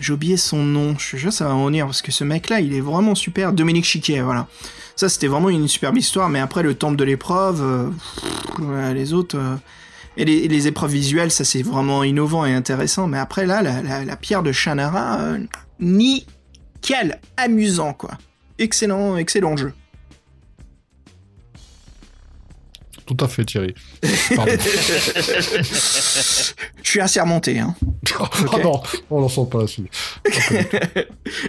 J'ai oublié son nom. Je suis sûr ça va revenir parce que ce mec-là, il est vraiment super. Dominique Chiquet, voilà. Ça, c'était vraiment une superbe histoire. Mais après, le temple de l'épreuve, euh, ouais, les autres. euh, Et les, épreuves visuelles, ça c'est vraiment innovant et intéressant. Mais après, là, la, la- la pierre de Shannara, euh, nickel, amusant quoi. Excellent, excellent jeu. Tout à fait, Thierry. Pardon. Je suis assez remonté, hein. Ah non, on n'en sent pas là-dessus.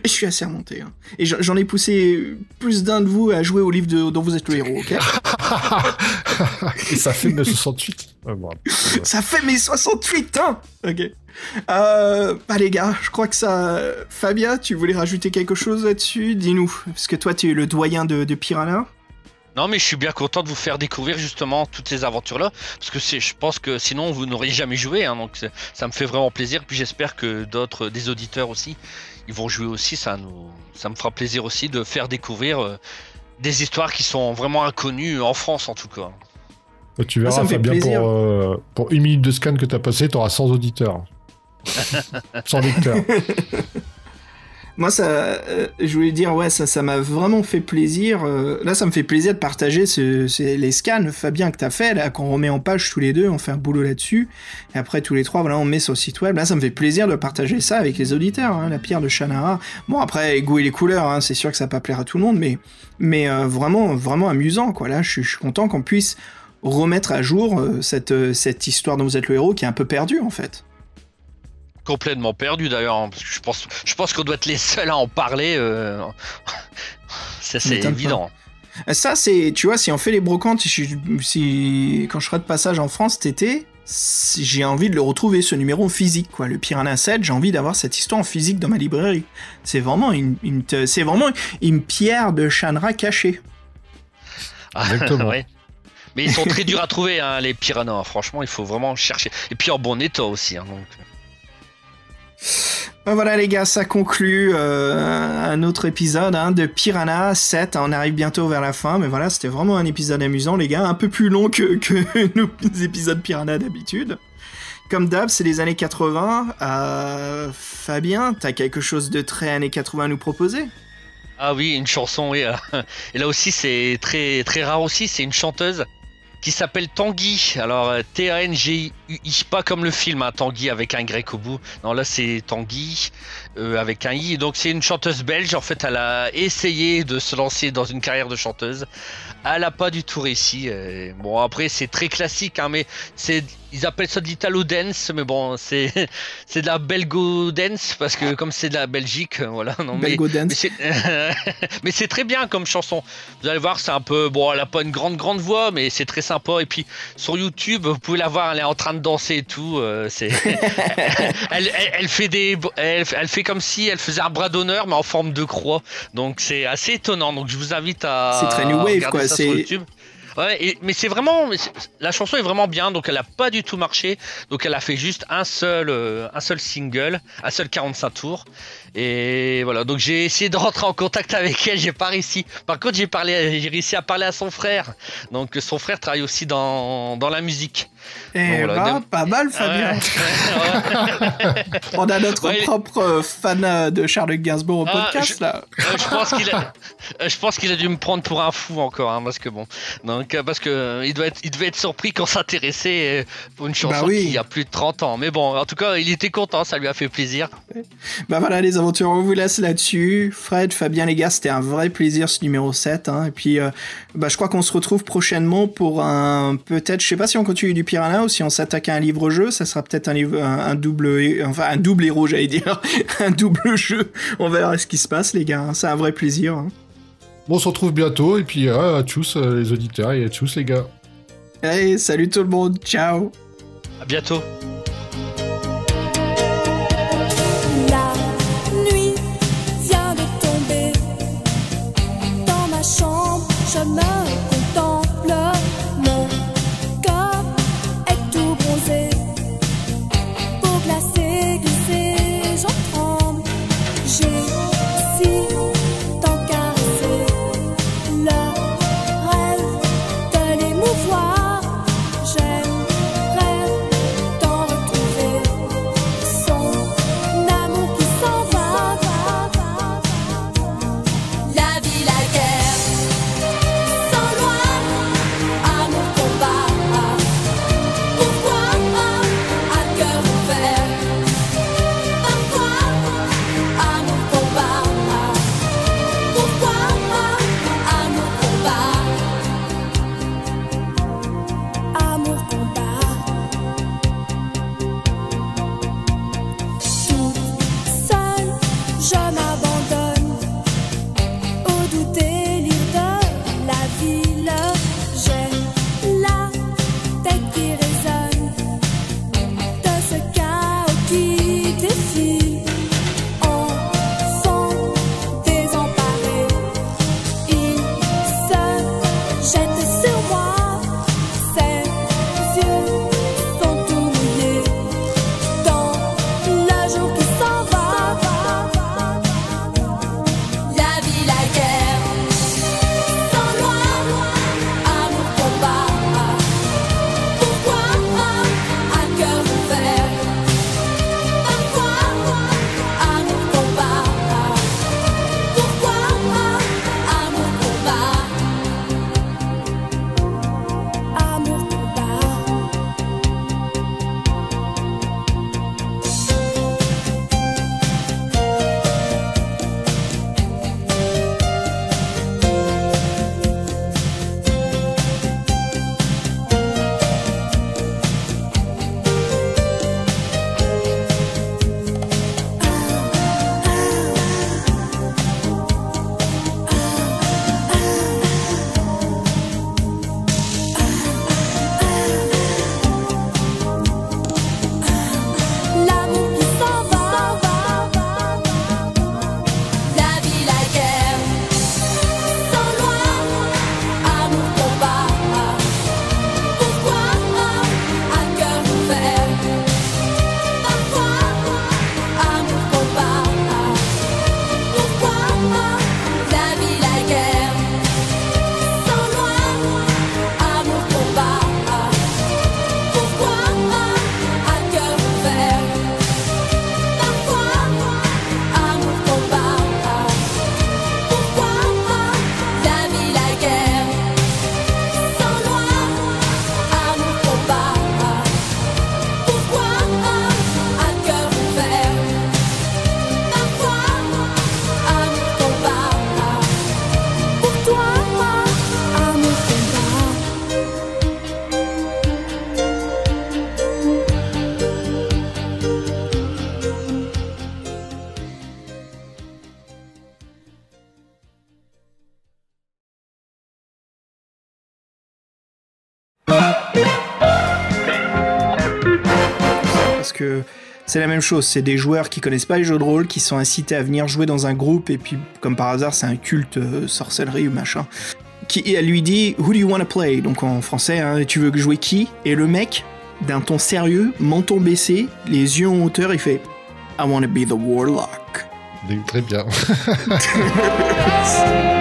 Je suis assez remonté. Hein. Et j'en- ai poussé plus d'un de vous à jouer au livre de- dont vous êtes le héros, ok Et ça fait 968. Ouais, bon. Ça fait mes 68 ans Ok. Euh, bah les gars, je crois que ça... Fabien, tu voulais rajouter quelque chose là-dessus? Dis-nous. Parce que toi, tu es le doyen de, de Piranha. Non mais je suis bien content de vous faire découvrir justement toutes ces aventures là parce que c'est je pense que sinon vous n'auriez jamais joué hein, donc ça me fait vraiment plaisir puis j'espère que d'autres des auditeurs aussi ils vont jouer aussi ça nous ça me fera plaisir aussi de faire découvrir euh, des histoires qui sont vraiment inconnues en France en tout cas. Bah, Tu Ah, verras, fait Fabien, plaisir. pour, euh, pour une minute de scan que tu as passé, tu auras 100 auditeurs. 100 lecteurs. Moi, ça, euh, je voulais dire, ouais, ça, m'a vraiment fait plaisir. euh, là, ça me fait plaisir de partager ce, les scans, Fabien, que t'as fait, là, qu'on remet en page tous les deux, on fait un boulot là-dessus. Et après, tous les trois, voilà, on met sur le site web. Là, ça me fait plaisir de partager ça avec les auditeurs, hein, la pierre de Shannara. Bon, après, les et les couleurs, hein, c'est sûr que ça va pas plaire à tout le monde, mais, euh, vraiment, vraiment amusant, quoi. Là, je suis, content qu'on puisse remettre à jour cette, cette histoire dont vous êtes le héros qui est un peu perdue, en fait. Complètement perdu d'ailleurs hein, parce que je pense je pense qu'on doit être les seuls à en parler. euh, Ça c'est pas. évident. Ça, c'est, tu vois, si on fait les brocantes, si, si- quand je serai de passage en France cet été, si- j'ai envie de le retrouver, ce numéro physique, quoi. Le Piranha 7, j'ai envie d'avoir cette histoire en physique dans ma librairie. C'est vraiment une, c'est vraiment une pierre de Shanra cachée. Ah, Exactement. ouais. Mais ils sont très durs à trouver hein, les piranhas. Franchement il faut vraiment chercher. Et puis en bon état aussi. hein, donc. Voilà les gars, ça conclut euh, un autre épisode hein, de Piranha 7. On arrive bientôt vers la fin, mais voilà, c'était vraiment un épisode amusant les gars, un peu plus long que, que nos épisodes Piranha d'habitude. Comme d'hab, c'est les années 80. Euh, Fabien, t'as quelque chose de très années 80 à nous proposer? Ah oui, une chanson, oui. Et là aussi, c'est très, très rare aussi, c'est une chanteuse qui s'appelle Tanguy. Alors euh, T-A-N-G-I, pas comme le film, hein, Tanguy avec un grec au bout. Non, là c'est Tanguy euh, avec un i. Donc c'est une chanteuse belge. En fait, elle a essayé de se lancer dans une carrière de chanteuse. Elle a pas du tout réussi. Bon après c'est très classique, hein, mais c'est ils appellent ça de l'italo dance, mais bon, c'est c'est de la belgo dance parce que comme c'est de la Belgique, voilà. Non, belgo mais, dance. Mais c'est très bien comme chanson. Vous allez voir, c'est un peu bon, elle a pas une grande grande voix, mais c'est très sympa. Et puis sur YouTube, vous pouvez la voir, elle est en train de danser et tout. Euh, c'est elle, elle, elle, fait des, elle, elle, fait comme si elle faisait un bras d'honneur, mais en forme de croix. Donc c'est assez étonnant. Donc je vous invite à. C'est très new wave quoi. C'est Ouais, mais c'est vraiment la chanson est vraiment bien, donc elle a pas du tout marché, donc elle a fait juste un seul euh, un seul single, un seul 45 tours, et voilà. Donc j'ai essayé de rentrer en contact avec elle, j'ai pas réussi. Par contre j'ai parlé, j'ai réussi à parler à son frère, donc son frère travaille aussi dans dans la musique. Et eh voilà, bah, pas mal, Fabien. On a notre propre euh, fan euh, de Charles Gainsbourg au ah, podcast je, là. je pense qu'il a, je pense qu'il a dû me prendre pour un fou encore, hein, parce que bon, donc parce que il doit être, il devait être surpris qu'on s'intéressait pour une chanson bah oui. qui a plus de 30 ans. Mais bon, en tout cas, il était content, ça lui a fait plaisir. Bah voilà les on vous laisse là-dessus. Fred, Fabien, les gars, c'était un vrai plaisir ce numéro 7. Hein. Et puis, euh, bah, je crois qu'on se retrouve prochainement pour un peut-être, je sais pas si on continue du Piranha ou si on s'attaque à un livre-jeu, ça sera peut-être un, livre, un, double, enfin un double héros, j'allais dire, un double jeu. On verra ce qui se passe, les gars. C'est un vrai plaisir. Hein. Bon, on se retrouve bientôt et puis à tous euh, les auditeurs et à tous les gars. Allez, salut tout le monde, ciao. À bientôt. C'est la même chose. C'est des joueurs qui connaissent pas les jeux de rôle, qui sont incités à venir jouer dans un groupe, et puis, comme par hasard, c'est un culte euh, sorcellerie ou machin. Qui, et elle lui dit Who do you want to play? Donc en français, hein, tu veux jouer qui? Et le mec, d'un ton sérieux, menton baissé, les yeux en hauteur, il fait I want to be the warlock. Très bien.